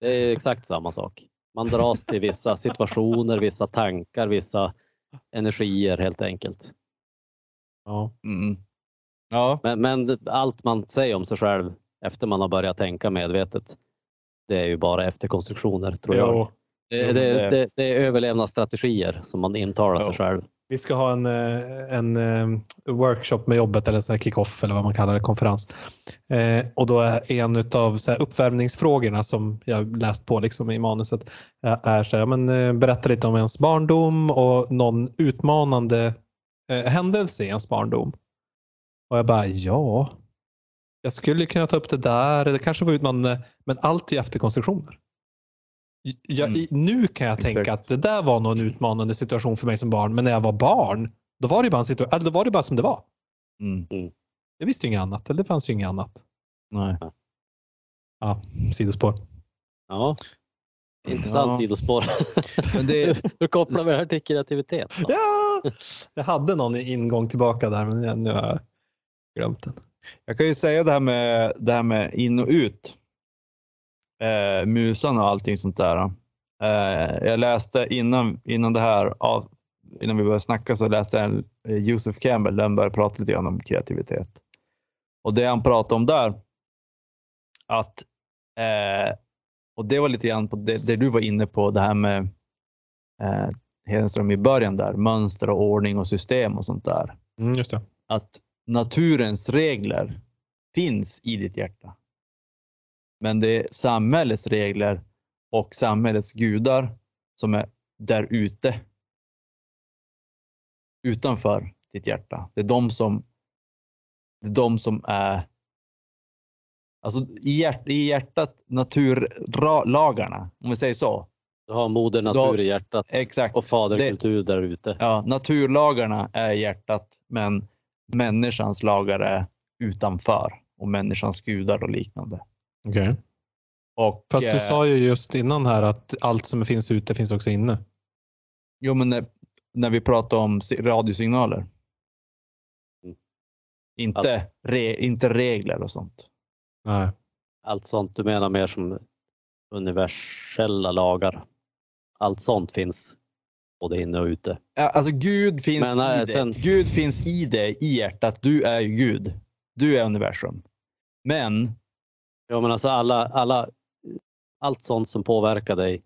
Det är exakt samma sak. Man dras till vissa situationer, vissa tankar, vissa energier helt enkelt. Ja. Mm. Ja. Men, men allt man säger om sig själv efter man har börjat tänka medvetet, det är ju bara efterkonstruktioner tror jag. Jo. Det, Jo, det, det- det, det är överlevnadsstrategier som man intalar sig själv. Vi ska ha en, eh, en eh, workshop med jobbet eller en kick-off eller vad man kallar det, konferens. Eh, och då är en av så uppvärmningsfrågorna som jag läst på liksom i manuset är så här, men, berätta lite om ens barndom och någon utmanande eh, händelse i ens barndom. Och jag bara, ja, jag skulle kunna ta upp det där, det kanske var utmanande, men allt är efterkonstruktioner. Jag, Mm. i, nu kan jag tänka Exakt. att det där var någon utmanande situation för mig som barn, men när jag var barn, då var det bara, en situa- eller då var det bara som det var. Mm. Jag visste ju inget annat, eller det fanns ju inget annat. Nej. Ja, sidospår. Ja. Intressant Ja. sidospår. Men det, Hur kopplar vi det här till kreativitet? då? Ja, jag hade någon ingång tillbaka där, men nu har jag glömt den. Jag kan ju säga det här med, det här med in och ut. Eh, musan och allting sånt där. Eh, jag läste innan, innan det här, av, innan vi började snacka så läste jag en, eh, Joseph Campbell, den började prata lite grann om kreativitet. Och det han pratade om där, att, eh, och det var lite grann på det, det du var inne på, det här med eh, Hedenström i början där, mönster och ordning och system och sånt där Mm, just det. att naturens regler finns i ditt hjärta. Men det är samhällets regler och samhällets gudar som är där ute. Utanför ditt hjärta. Det är de som, det är, de som är Alltså i, hjärt, i hjärtat, naturlagarna, om vi säger så. Du har moder natur i hjärtat Exakt. och faderkultur där ute. Ja, naturlagarna är hjärtat, men människans lagar är utanför och människans gudar och liknande. Okej. Och, Fast du eh, sa ju just innan här att allt som finns ute finns också inne. Jo, men när, när vi pratar om si- radiosignaler. Mm. Inte, re, inte regler och sånt. Nej. Allt sånt du menar mer som universella lagar. Allt sånt finns både inne och ute. Ja, Alltså Gud finns Men, i eh, dig. sen- Gud finns i dig, i hjärtat. Du är ju Gud. Du är universum. Men Ja, men alltså alla, alla, allt sånt som påverkar dig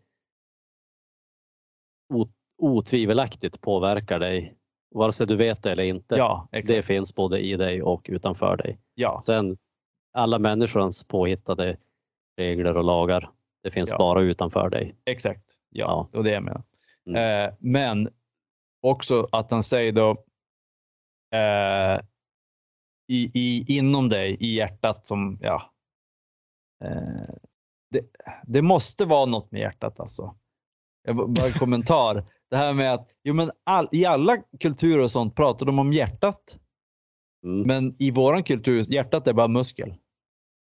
otvivelaktigt påverkar dig, vare sig du vet det eller inte. ja, det finns både i dig och utanför dig. ja, Sen alla människans påhittade regler och lagar, det finns Ja. bara utanför dig. exakt. Ja, Ja. det var det jag menade. Mm. Eh, men också att han säger då eh, i, i, inom dig, i hjärtat som, ja. Eh, det, det måste vara något med hjärtat alltså. Jag bara en kommentar. Det här med att, jo men all, i alla kulturer och sånt pratar de om hjärtat. Mm. Men i våran kultur, hjärtat är bara muskel.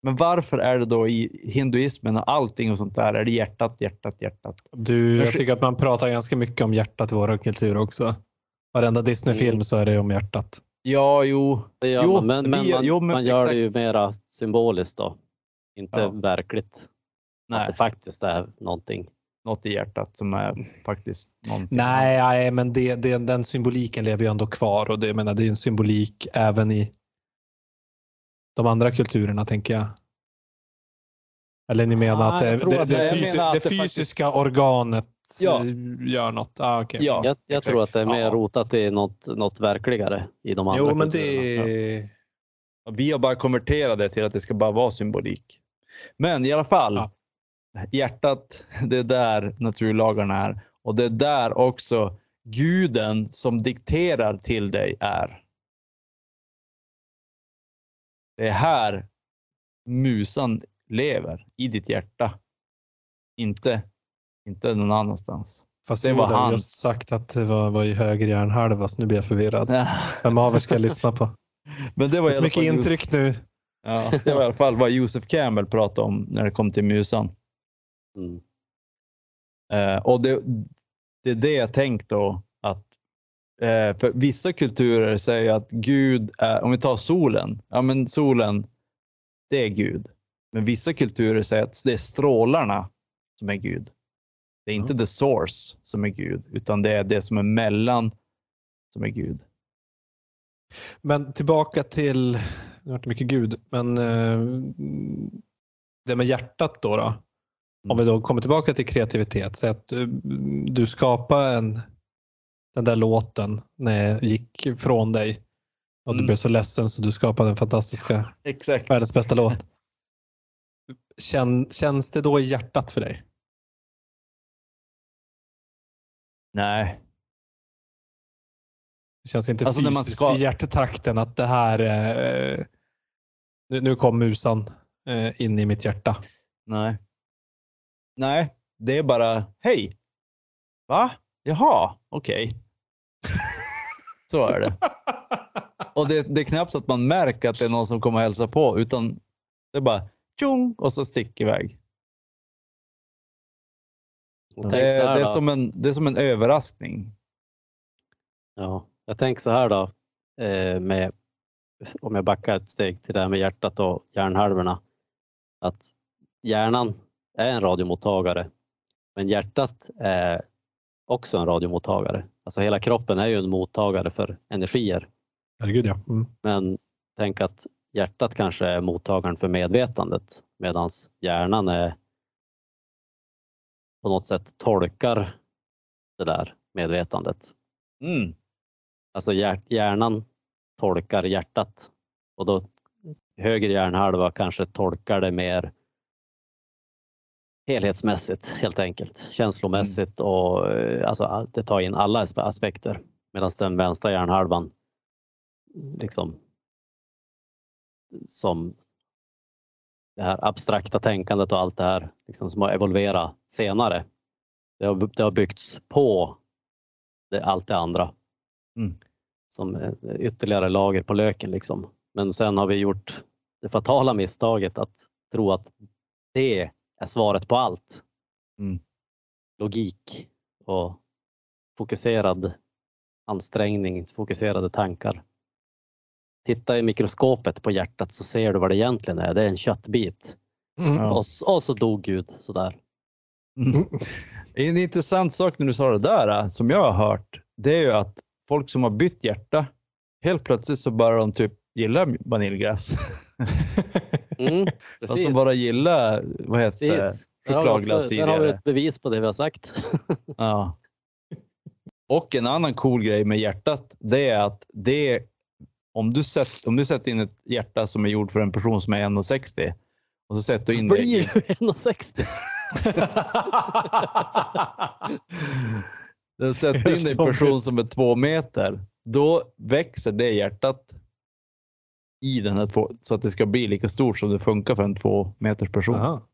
Men varför är det då i hinduismen och allting och sånt där, är det hjärtat, hjärtat, hjärtat? Du, Jag tycker att man pratar ganska mycket om hjärtat i vår kultur också. Varenda Disney-film Mm. så är det om hjärtat. Ja, jo. Det gör Jo, man, men, men vi- man, jo, men man gör det ju exakt. mera symboliskt då. Inte Ja. verkligt. Att Nej, det faktiskt är någonting. något i hjärtat som är faktiskt någonting. Nej, nej, men det, det, den symboliken lever ju ändå kvar och det, jag menar, det är en symbolik även i de andra kulturerna tänker jag. Eller ni menar Ja, att det, det, att det, fysi- menar att det det fysiska organet Ja. eh, gör något? Ah, okej. Ja, Jag, jag tror att det är mer Ja. rotat i något, något verkligare i de andra Jo, men kulturerna. det... Vi har bara konverterat det till att det ska bara vara symbolik. Men i alla fall, Ja. hjärtat, det är där naturlagarna är. Och det är där också guden som dikterar till dig är. Det är här musan lever, i ditt hjärta. Inte, inte någon annanstans. Fast Det det var han. just sagt att det var, var i höger hjärnhalva, så nu blir jag förvirrad. Vem av er ska jag lyssna på? Men det Det var är i så mycket intryck nu. ja, det var i alla fall vad Josef Campbell pratade om när det kom till musan. Mm. Eh, och det, det är det jag tänkt då. Eh, för vissa kulturer säger att Gud är, om vi tar solen, ja men solen, det är Gud. Men vissa kulturer säger att det är strålarna som är Gud. Det är inte the source som är Gud, utan det är det som är mellan som är Gud. Men tillbaka till, nu vart det mycket Gud, men eh, det med hjärtat då. då. Om vi då kommer tillbaka till kreativitet, säg att du, du skapar en, den där låten när jag gick från dig och du Mm. blev så ledsen så du skapade den fantastiska, Exakt. världens bästa låt. Kän, känns det då i hjärtat för dig? Nej, Det känns inte Alltså fysiskt ska- i hjärtetrakten att det här, eh, nu, nu kom musan eh, in i mitt hjärta. nej. Nej, det är bara, hej. Va? Jaha, okej. Så är det. Och det, det är knappt så att man märker att det är någon som kommer hälsa på, utan det är bara tjong och så stick iväg. Det, det, är som en, det är som en överraskning. Ja, jag tänker så här då, eh, med, om jag backar ett steg till det här med hjärtat och hjärnhalvorna. Att hjärnan är en radiomottagare, men hjärtat är också en radiomottagare. Alltså hela kroppen är ju en mottagare för energier. Herregud ja. Mm. Men tänk att hjärtat kanske är mottagaren för medvetandet medan hjärnan är på något sätt tolkar det där medvetandet. Mm. Alltså hjärnan tolkar hjärtat och då höger hjärnhalva kanske tolkar det mer helhetsmässigt helt enkelt. Känslomässigt och eh, alltså det tar in alla aspe- aspekter. Medan den vänstra hjärnhalvan liksom som det här abstrakta tänkandet och allt det här liksom som har evolverat senare. Det har, det har byggts på det, allt det andra. Mm. Som eh, ytterligare lager på löken liksom. Men sen har vi gjort det fatala misstaget att tro att det är svaret på allt. Mm. Logik och fokuserad ansträngning, fokuserade tankar. Titta i mikroskopet på hjärtat så ser du vad det egentligen är. Det är en köttbit. Mm. Ja. Och, och så dog Gud sådär. Mm. En intressant sak när du sa det där, äh, som jag har hört, det är ju att folk som har bytt hjärta, helt plötsligt så börjar de typ gilla vaniljglass. Mm, precis. de bara gillar, vad heter det, precis. Chokladglass där har vi tidigare. ett bevis på det vi har sagt. Ja. Och en annan cool grej med hjärtat, det är att det om du, sätter, om du sätter in ett hjärta som är gjord för en person som är 1,60 och så sätter du in det i, Blir du 1,60? du sätter in det en person som är två meter, då växer det hjärtat i den här två, så att det ska bli lika stort som det funkar för en två meters person. Aha.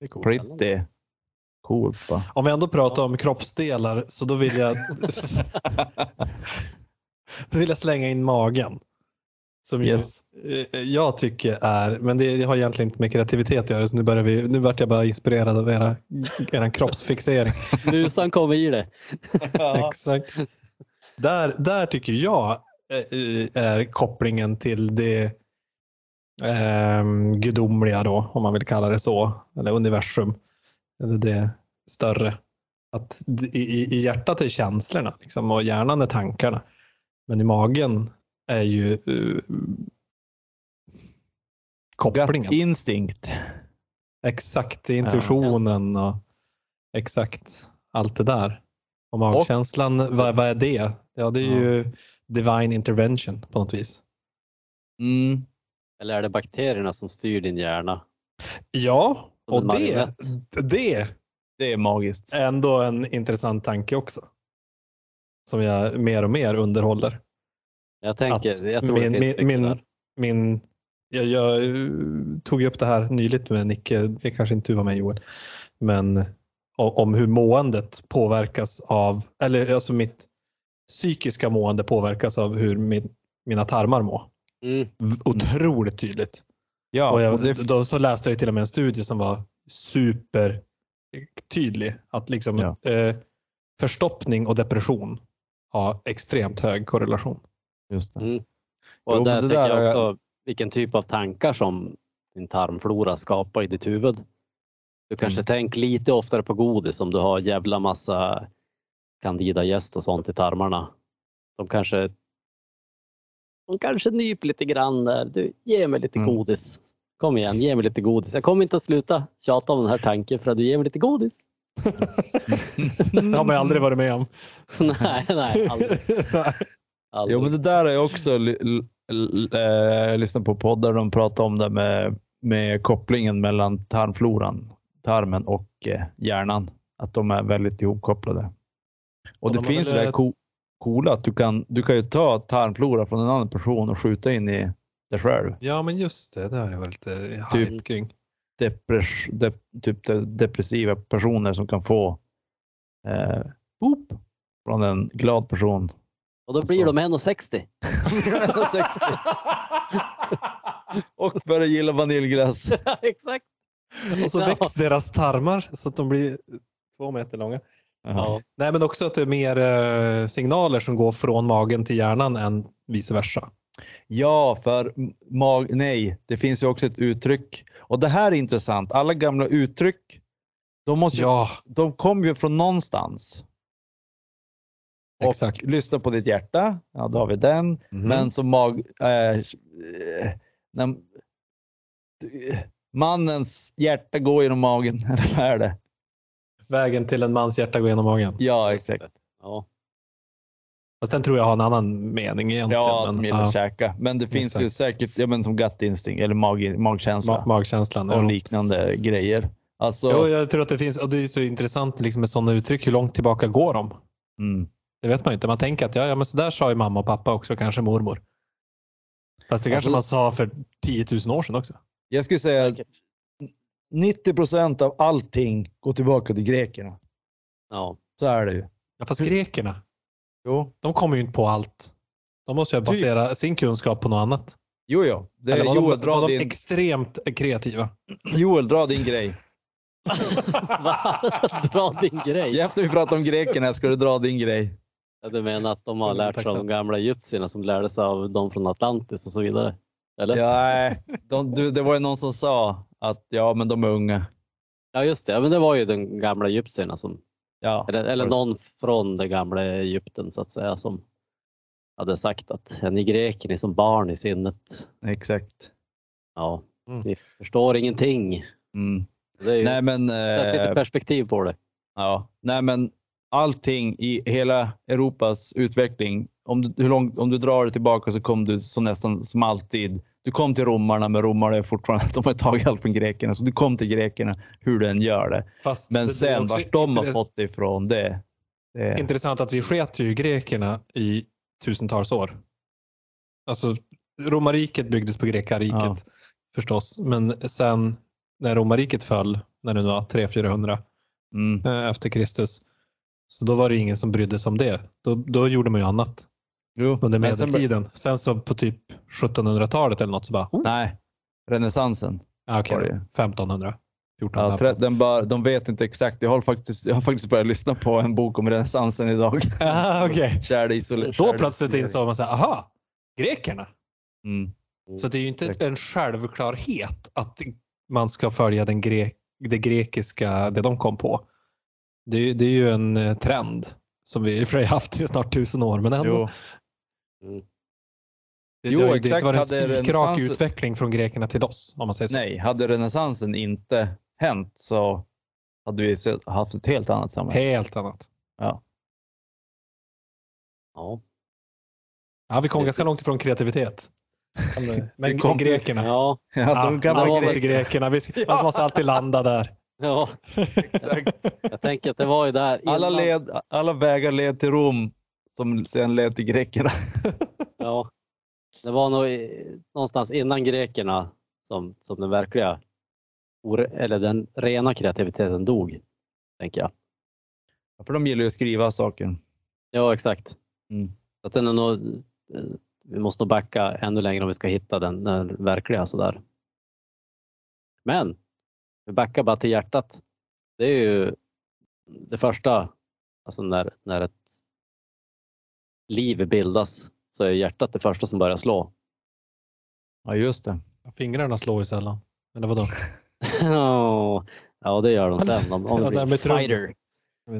Det är coolt. Pretty coolt va? Om vi ändå pratar om kroppsdelar så då vill jag då vill jag slänga in magen. Som Yes. eh, jag tycker är, men det, har egentligen inte med kreativitet att göra så nu, börjar vi, nu vart jag bara inspirerad av era, er kroppsfixering. Musan kommer i det. Exakt. Där, där tycker jag är kopplingen till det eh, gudomliga då, om man vill kalla det så, eller universum, eller det större. Att i, i- hjärtat är känslorna liksom, och hjärnan är tankarna. Men i magen är ju uh, kopplingen. Gut instinct. Exakt, intuitionen och exakt allt det där. Och magkänslan, vad, vad är det? Ja, det är Ja. ju divine intervention på något vis. Mm. Eller är det bakterierna som styr din hjärna? Ja, Som och det, det Det är magiskt. ändå en intressant tanke också. Som jag mer och mer underhåller. Jag tänker, Att jag tror min, det finns min, min, min, jag, jag eh, tog ju upp det här nyligt med Nicke, det kanske inte du var med Joel, men om, om hur måendet påverkas av, eller alltså mitt psykiska mående påverkas av hur min, mina tarmar mår. Mm. Otroligt tydligt. Ja, och jag, och det, då så läste jag till och med en studie som var super tydlig. Att liksom Ja. eh, förstoppning och depression har extremt hög korrelation. just det. Mm. Och Jo, där det tänker där jag är- också vilken typ av tankar som din tarmflora skapar i ditt huvud. Du kanske Mm. tänk lite oftare på godis om du har jävla massa candida jäst och sånt i tarmarna. De kanske de kanske nyper lite grann där. Du, ge mig lite Mm. godis. Kom igen, ge mig lite godis. Jag kommer inte att sluta tjata om den här tanken för att du ger mig lite godis. det har man aldrig varit med om. nej, nej, aldrig. aldrig. Jo men det där är också l- eh, lyssna på poddar de pratar om det med, med kopplingen mellan tarmfloran, tarmen och eh, hjärnan. Att de är väldigt ihopkopplade. Och Och det de finns ju det här co- coola att du kan, du kan ju ta tarmflora från en annan person och skjuta in i dig själv. Ja, men just det. Det har jag varit lite Typ. kring. Depress, dep, typ de, depressiva personer som kan få eh, boop från en glad person. Och då blir de 1,60. 60. och börjar gilla vaniljglass. Exakt. Och så Ja. väcks deras tarmar så att de blir två meter långa. Ja. Nej, men också att det är mer eh, signaler som går från magen till hjärnan än vice versa. Ja, för mag... Nej, det finns ju också ett uttryck. Och det här är intressant. Alla gamla uttryck, de, måste ju, Ja, de kommer ju från någonstans. Och exakt. lyssna på ditt hjärta, ja då har vi den. Mhm. Men som mag... Äh, äh, när, mannens hjärta går genom magen, eller vad är det? Vägen till en mans hjärta går genom magen. Ja, exakt. Ja. Fast den tror jag har en annan mening egentligen. Ja, men, de ja, käka. Men det finns ju Exakt. säkert, ja men som gut instinct eller mag, magkänsla ma- magkänslan. och Ja. liknande grejer. Alltså, Jo, jag tror att det finns, och det är så intressant liksom, med sådana uttryck. Hur långt tillbaka går de? mm, Det vet man ju inte. Man tänker att ja, ja men så där sa ju mamma och pappa också, kanske mormor. Fast det kanske Alltså- man sa för 10 000 år sedan också. jag skulle säga att 90 procent av allting går tillbaka till grekerna. Ja. Så är det ju. Ja, fast grekerna, Jo, de kommer ju inte på allt. De måste ju Typ. basera sin kunskap på något annat. jo, jo. Det Eller är var Joel, de, var de din, extremt kreativa? Joel, dra din grej. Dra din grej. Efter vi pratar om grekerna ska du dra din grej. Ja, Du menar att de har lärt sig av de gamla egyptierna som lärde sig av de från Atlantis och så vidare? Eller? Ja, nej, de, du, det var ju någon som sa att ja, men de är unga. Ja just det, ja, men det var ju de gamla egyptierna som, Ja, eller, eller någon från det gamla Egypten så att säga som hade sagt att ni greker, ni är som barn i sinnet. exakt. Ja, Mm. ni förstår ingenting. Mm. Det är ju Nej, men, ett eh, lite perspektiv på det. Ja, nej men allting i hela Europas utveckling, om du, hur långt, om du drar det tillbaka så kom du så nästan som alltid. Du kom till romarna, men romarna är fortfarande, de har tagit allt från grekerna, så du kom till grekerna hur den gör det. Fast Men det- sen vart de har fått det ifrån, det, det Intressant att vi sket ju grekerna i tusentals år. Alltså romarriket byggdes på grekariket Ja. förstås. Men sen när romarriket föll, när det nu var 300-400 mm, eh, efter Kristus, så då var det ingen som brydde sig om det. Då, då gjorde man ju annat jo, under men sen- medeltiden. Sen, så på typ 1700-talet eller något så bara, oh, nej, renässansen. ah, okej, ju. 1500. 14, Ja, 15. tre- den bara, de vet inte exakt. Jag har, faktiskt, jag har faktiskt börjat lyssna på en bok om renässansen idag. Ah, okej. Kärde isol- Då plötsligt insåg man så här, aha, grekerna. Mm. Så det är ju inte Exakt. en självklarhet att man ska följa den gre det grekiska, det de kom på. Det, är- det är ju en eh, trend som vi i haft i snart tusen år, men ändå. Jo. Det, Jo, det, det exakt. var en Hade spikrak utveckling från grekerna till oss, om man säger så. Nej, hade renässansen inte hänt så hade vi haft ett helt annat samhälle. Helt annat. Ja. Ja, vi kom ganska långt ifrån kreativitet. Men, kom- grekerna. Ja, Ja, Ja, de kan man vara var vara till greker. grekerna. Vi, Man måste alltid landa där. ja. Exakt. Jag tänker att det var ju där Alla, led, alla vägar led till Rom som sen led till grekerna. Ja. Det var nog någonstans innan grekerna som, som den verkliga, eller den rena kreativiteten dog, tänker jag. För de gillar ju att skriva saker. Ja, exakt. Mm. Att den är nog, vi måste nog backa ännu längre om vi ska hitta den, den verkliga sådär. Men vi backar bara till hjärtat. Det är ju det första, alltså när, när ett liv bildas så är hjärtat det första som börjar slå. Ja, just det. Fingrarna slår ju sällan. Eller vadå? ja, det gör de sen. Om, om Ja, de där blir med trums. fighter.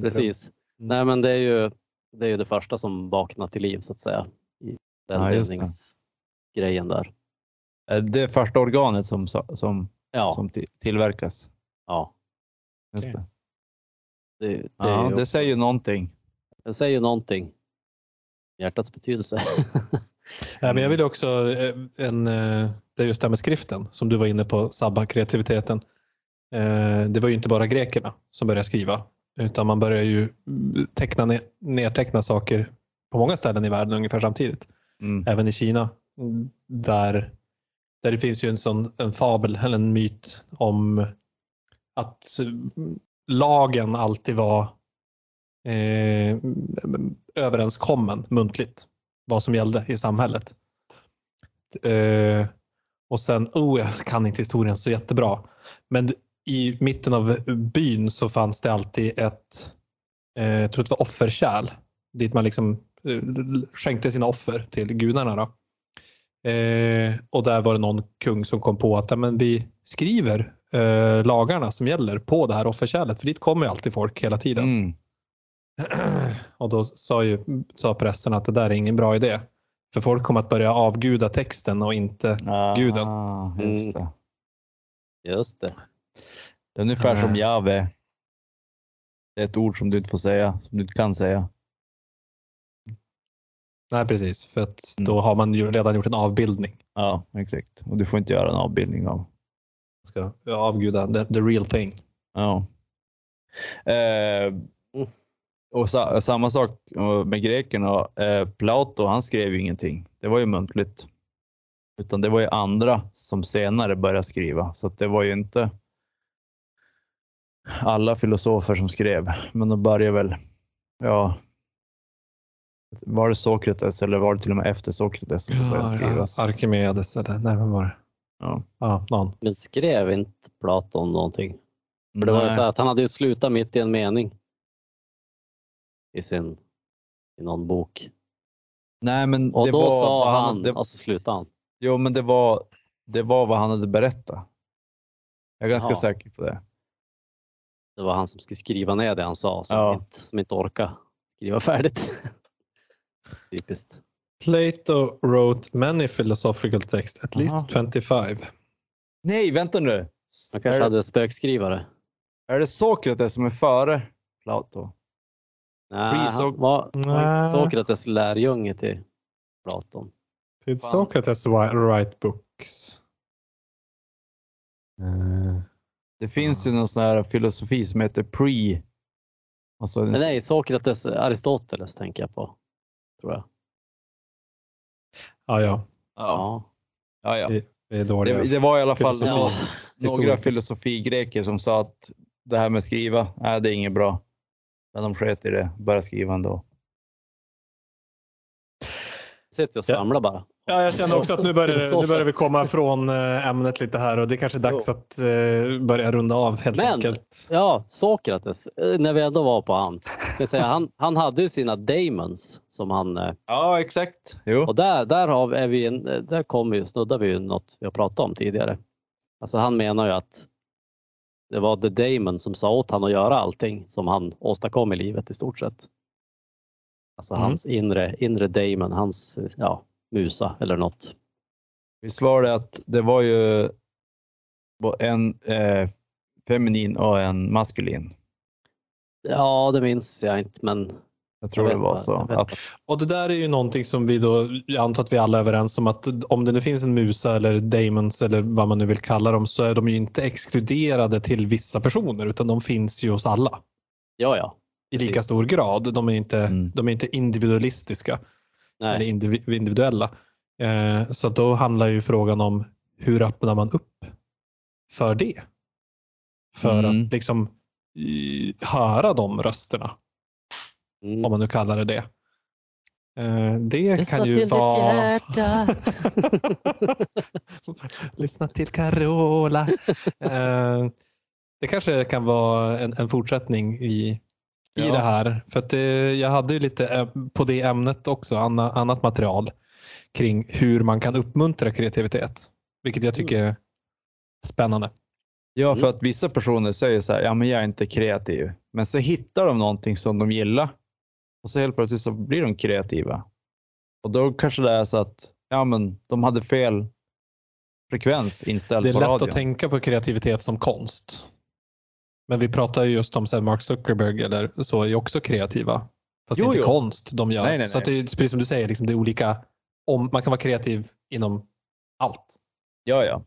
Precis. Nej, men det är ju det, är ju det första som vaknar till liv så att säga. I den Ja, just det. bildningsgrejen där. Det är första organet som, som, Ja, som ti- tillverkas. ja. Just det. Det, det, Ja, det säger ju någonting. det säger ju någonting. Hjärtats betydelse. Ja, men jag vill också, eh, en, eh, det är just det här med skriften som du var inne på, sabba kreativiteten. Eh, Det var ju inte bara grekerna som började skriva utan man började ju teckna, nedteckna saker på många ställen i världen ungefär samtidigt. Mm. Även i Kina där, där det finns ju en sån en fabel eller en myt om att lagen alltid var eh, överenskommen muntligt vad som gällde i samhället. Eh, och sen, oh jag kan inte historien så jättebra, men i mitten av byn så fanns det alltid ett, eh, jag tror det var offerkärl, dit man liksom eh, skänkte sina offer till gudarna. Då. Eh, och där var det någon kung som kom på att ja, men vi skriver eh, lagarna som gäller på det här offerkärlet, för dit kommer ju alltid folk hela tiden. Mm. Och då sa, ju, sa prästen att det där är ingen bra idé. För folk kommer att börja avguda texten och inte... Ah, Guden. Just det. Just det. det är ungefär som. Jave. Det är ett ord som du inte får säga, som du inte kan säga. Nej, precis. För att Mm. då har man ju redan gjort en avbildning. Ja, exakt. Och du får inte göra en avbildning av. Man ska avguda the, the real thing. Ja. Eh, och sa, samma sak eh, med grekerna. Eh, Plato, han skrev ju ingenting. Det var ju muntligt. Utan det var ju andra som senare började skriva. Så att det var ju inte alla filosofer som skrev. Men de började väl, ja. Var det Sokrates eller var det till och med efter Sokrates som började skrivas? Arkimedes eller nej, vem var det? Ja. Ja, någon. Men skrev inte Platon någonting? För det var ju Nej. så här att han hade ju slutat mitt i en mening. I sin, i någon bok. Nej, men Och det då var sa vad han, det, och så slutade han. Jo, men det var, det var vad han hade berättat. Jag är ganska Jaha. säker på det. Det var han som skulle skriva ner det han sa, som, Ja. inte, som inte orkade skriva färdigt. Typiskt. Plato wrote many philosophical texts, at Aha. least 25. Nej, vänta nu. Han kanske är, hade spökskrivare. är det Sokrates som är före Plato? Nej, han var, Nej. Sokrates lärjunge till Platon. Did Fan. Wi- write books? Eh, Det finns ju någon sån här filosofi som heter pre. Alltså, Men nej, Sokrates, Aristoteles tänker jag på. Tror jag. ja, ja. ja. Ja, ja. Dåliga. Det, det var i alla fall Filosofi. några filosofigreker som sa att det här med skriva, nej, det är inget bra. Men de sket i det, började skriva ändå. Sitter och Ja. svamlar bara. Ja, jag känner också att nu börjar, nu börjar vi komma från eh, ämnet lite här och det är kanske är dags Jo. att eh, börja runda av helt Men- enkelt. Ja, Sokrates, eh, när vi ändå var på han. Ska säga, han, han hade ju sina daemons som han... Ja, exakt. Jo. Och där, där, har, är vi, där kommer vi, snuddar vi ju något vi har pratat om tidigare. Alltså han menar ju att det var The Damon som sa åt han att göra allting som han åstadkom i livet i stort sett. Alltså Mm. hans inre, inre Damon, hans ja, musa eller något. Visst var det att det var ju en eh, feminin och en maskulin. Ja, det minns jag inte men Jag tror Jag det var så. Att, Och det där är ju någonting som vi då, jag antar att vi alla är överens om att om det nu finns en musa eller daemons eller vad man nu vill kalla dem så är de ju inte exkluderade till vissa personer utan de finns ju hos alla ja, ja. i lika Precis. stor grad. De är inte, Mm. de är inte individualistiska eller Nej. indivi- individuella. Eh, så då handlar ju frågan om hur öppnar man upp för det? För Mm. att liksom i, höra de rösterna, Mm. om man nu kallar det det. Eh, det Lyssna kan ju till ditt vara... hjärta. Lyssna till Carola. eh, det kanske kan vara en, en fortsättning i, i Ja. det här. För att det, jag hade ju lite eh, på det ämnet också, anna, annat material kring hur man kan uppmuntra kreativitet. Vilket jag tycker är spännande. ja, för Mm. att vissa personer säger så här, ja men jag är inte kreativ. Men så hittar de någonting som de gillar. Och så helt plötsligt så blir de kreativa. Och då kanske det är så att, ja men de hade fel frekvens inställd Det är på lätt radion. att tänka på kreativitet som konst. Men vi pratar ju just om så Mark Zuckerberg eller så är ju också kreativa. Fast Jo, det är inte jo. konst de gör. Nej, nej, Så att det är precis som du säger, liksom, det är olika. Om, man kan vara kreativ inom allt Ja, ja.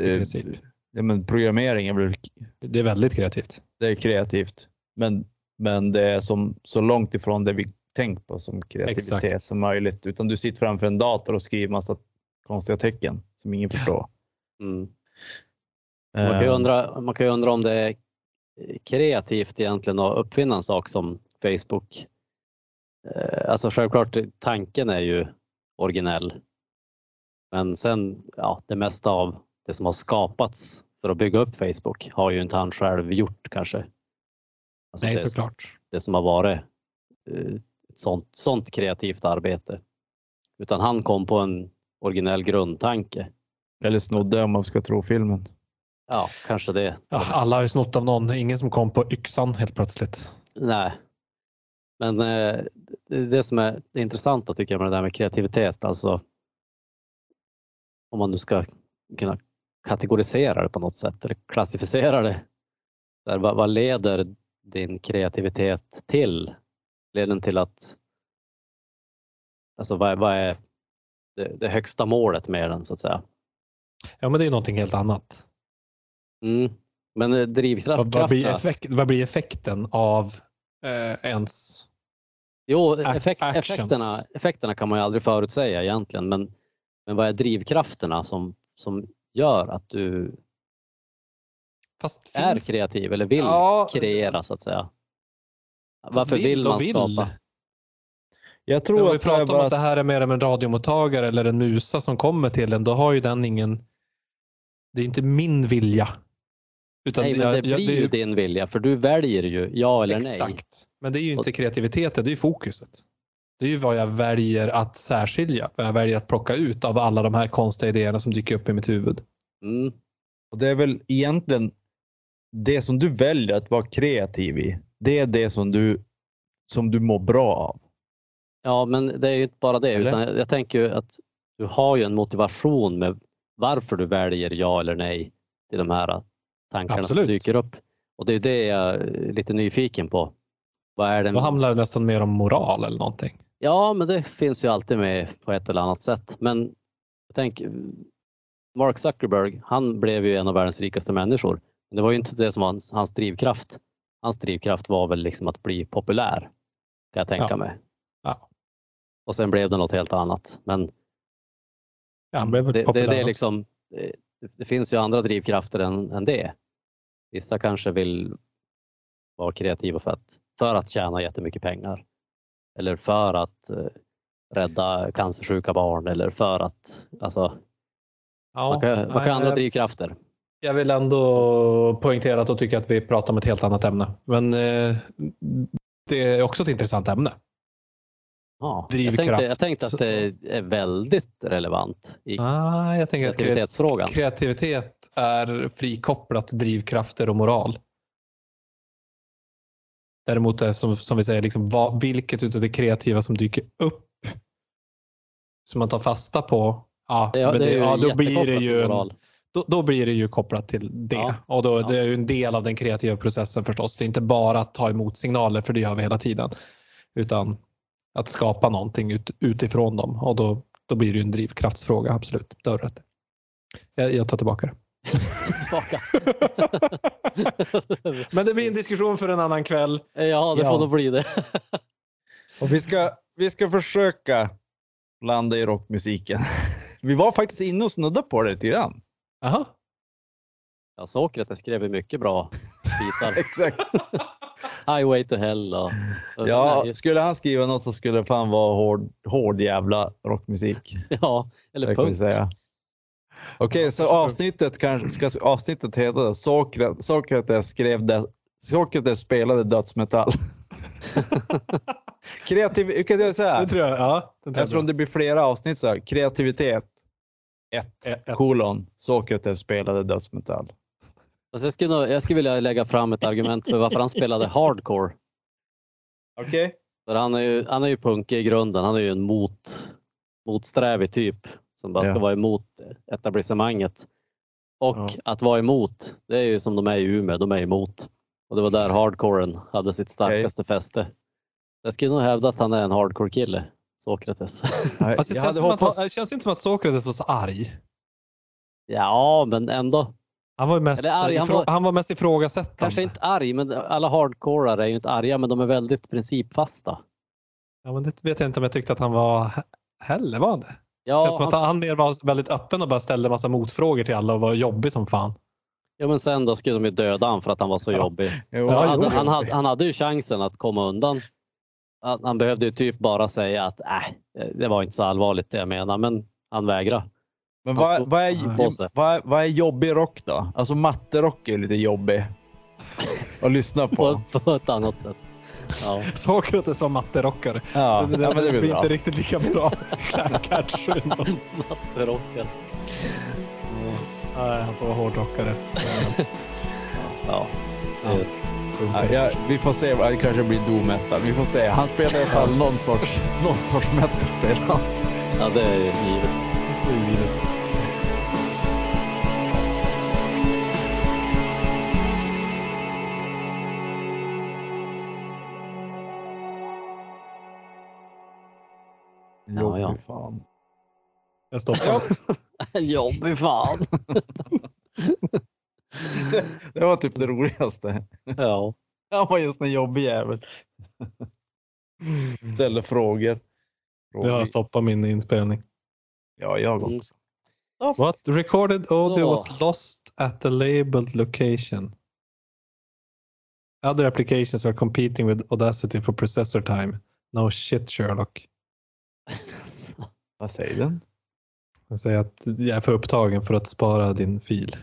i princip. ja men programmering är väl Det är väldigt kreativt. det är kreativt. Men, men det är som, så långt ifrån det vi tänkt på som kreativitet Exakt. som möjligt. Utan du sitter framför en dator och skriver massa konstiga tecken som ingen förstår. Mm. Man kan, ju Eh, undra, man kan ju undra om det är kreativt egentligen att uppfinna en sak som Facebook. Eh, Alltså självklart, tanken är ju originell. Men sen, ja, det mesta av det som har skapats för att bygga upp Facebook har ju inte han själv gjort kanske. Alltså Nej, det, såklart. det som har varit eh, ett sånt, sånt kreativt arbete. Utan han kom på en originell grundtanke. Eller snodde om man ska tro filmen. Ja, kanske det. Ja, alla har ju snott av någon. Ingen som kom på yxan helt plötsligt. Nej. Men eh, det, det som är det intressanta tycker jag med det där med kreativitet, alltså om man nu ska kunna kategorisera det på något sätt eller klassificera det. Där, vad, vad leder din kreativitet till? Leder den till att Alltså vad, är- vad är det, det högsta målet med den så att säga? Ja, men det är någonting helt annat. Mm. Men eh, drivkraft, Vad, vad, blir, effekt, vad blir effekten av eh, ens... Jo, effekt, effekterna, effekterna kan man ju aldrig förutsäga egentligen, men, men vad är drivkrafterna som, som gör att du Fast är finns, kreativ eller vill Ja, kreera så att säga? Varför vill, och man skapa? Jag tror om vi att det är pratar om att det här är mer än en radiomottagare eller en musa som kommer till den, då har ju den ingen... Det är inte min vilja. Utan Nej, men jag- det jag- blir är ju din vilja för du väljer ju ja eller nej. Exakt. Men det är ju inte kreativiteten, det är ju fokuset. Det är ju vad jag väljer att särskilja, vad jag väljer att plocka ut av alla de här konstiga idéerna som dyker upp i mitt huvud. Mm. Och det är väl egentligen det som du väljer att vara kreativ i. Det är det som du, som du mår bra av. Ja, men det är ju inte bara det, Eller? utan jag, jag tänker ju att du har ju en motivation med varför du väljer ja eller nej till de här tankarna Absolut. som dyker upp. Och det är det jag är lite nyfiken på. Vad är det? Då handlar det nästan mer om moral eller någonting. Ja, men det finns ju alltid med på ett eller annat sätt. Men jag tänker, Mark Zuckerberg, han blev ju en av världens rikaste människor. Men det var ju inte det som var hans, hans drivkraft. Hans drivkraft var väl liksom att bli populär, kan jag tänka Ja. mig. Ja. Och sen blev det något helt annat. Men Ja, det, det, det, är liksom, det, det finns ju andra drivkrafter än, än det. Vissa kanske vill vara kreativa för att, för att tjäna jättemycket pengar. Eller för att, eh, rädda cancersjuka barn eller för att, alltså, Ja, vad kan, vad kan nej, andra drivkrafter? Jag vill ändå poängtera att då tycker jag att vi pratar om ett helt annat ämne. Men eh, det är också ett intressant ämne. Ja, jag, Drivkraft. tänkte, jag tänkte att det är väldigt relevant i Ah, jag tänker att kreat- kreativitetsfrågan. kreativitet är frikopplat drivkrafter och moral. Däremot är som, som vi säger, liksom, vad, vilket utav det kreativa som dyker upp som man tar fasta på, ja, Det, men det ju ja då, blir det ju en, moral. Då, då blir det ju kopplat till det. Ja. Och då, Ja. Det är ju en del av den kreativa processen förstås. Det är inte bara att ta emot signaler, för det gör vi hela tiden. Utan att skapa någonting ut, utifrån dem. Och då, då blir det ju en drivkraftsfråga, absolut. Det har rätt jag, jag tar tillbaka det. Tillbaka. Men det blir en diskussion för en annan kväll. ja, det Ja. får nog bli det. Och vi ska, vi ska försöka landa i rockmusiken. Vi var faktiskt inne och snudda på det lite grann. Aha. Ja, Sokrates skrev ju mycket bra bitar. Exakt. Highway to hell och... och Ja, skulle han skriva något så skulle det fan vara hård, hård jävla rockmusik. ja, eller punk. Okej, så avsnittet kanske ska avsnittet heta Sokra- Sokrates skrev det, Sokrates spelade dödsmetall. Kreativ, hur kan jag säga Det tror jag. Ja, det tror jag Eftersom det blir flera avsnitt så här, kreativitet 1 Ett- ett. kolon Sokrates spelade dödsmetall. Alltså jag, skulle, jag skulle vilja lägga fram ett argument för varför han spelade hardcore. Okej. För han är ju, han är ju punkig i grunden. Han är ju en mot, motsträvig typ som bara ska Ja. vara emot etablissemanget. Och Ja. att vara emot, det är ju som de är i Umeå, de är emot. Och det var där hardcoren hade sitt starkaste fäste. Jag skulle nog hävda att han är en hardcore-kille, Sokrates. Fast det, Jag känns som att, hoppats... det känns inte som att Sokrates var så arg. ja, men ändå. Han var, mest, Eller arg, han var- han var mest ifrågasättande. Kanske inte arg, men alla hardcorare är ju inte arga, men de är väldigt principfasta. Ja, men det vet jag inte om jag tyckte att han var he- heller. Var han det? Ja, känns som att han, han mer var väldigt öppen och bara ställde massa motfrågor till alla och var jobbig som fan. ja, men sen då skulle de ju döda han för att han var så Ja. jobbig. Jo, han, hade, jo, han, hade, han hade ju chansen att komma undan. Han, han behövde ju typ bara säga att äh, det var inte så allvarligt det jag menar, men han vägrade. Men vad, stod- vad, är, vad, är- vad är jobbig rock då? Alltså matterock är lite jobbig att lyssna På, på. på ett annat sätt. Ja. Sokrates var matterockare. Ja, det, det, ja det blir blir bra. inte riktigt lika bra. Kanske. Matterocken. Nej, han får vara hårdrockare. Ja. Ja. Ja, ja, vi får se, det kanske blir doom metal. Vi får se. Han spelar i alla fall någon sorts, någon sorts metal ja, det är givet. Det är givet. Ja, ja. Jobbig fan. Jag stoppar. Jobbig fan. Det var typ det roligaste. Ja. Han var just en jobbig jävel. Ställer frågor. Nu har jag stoppat min inspelning. Ja, jag Mm. också. What? Recorded audio Så. was lost at a labeled location. Other applications are competing with Audacity for processor time. No shit Sherlock. Vad säger den? Jag säger att jag är för upptagen för att spara din fil.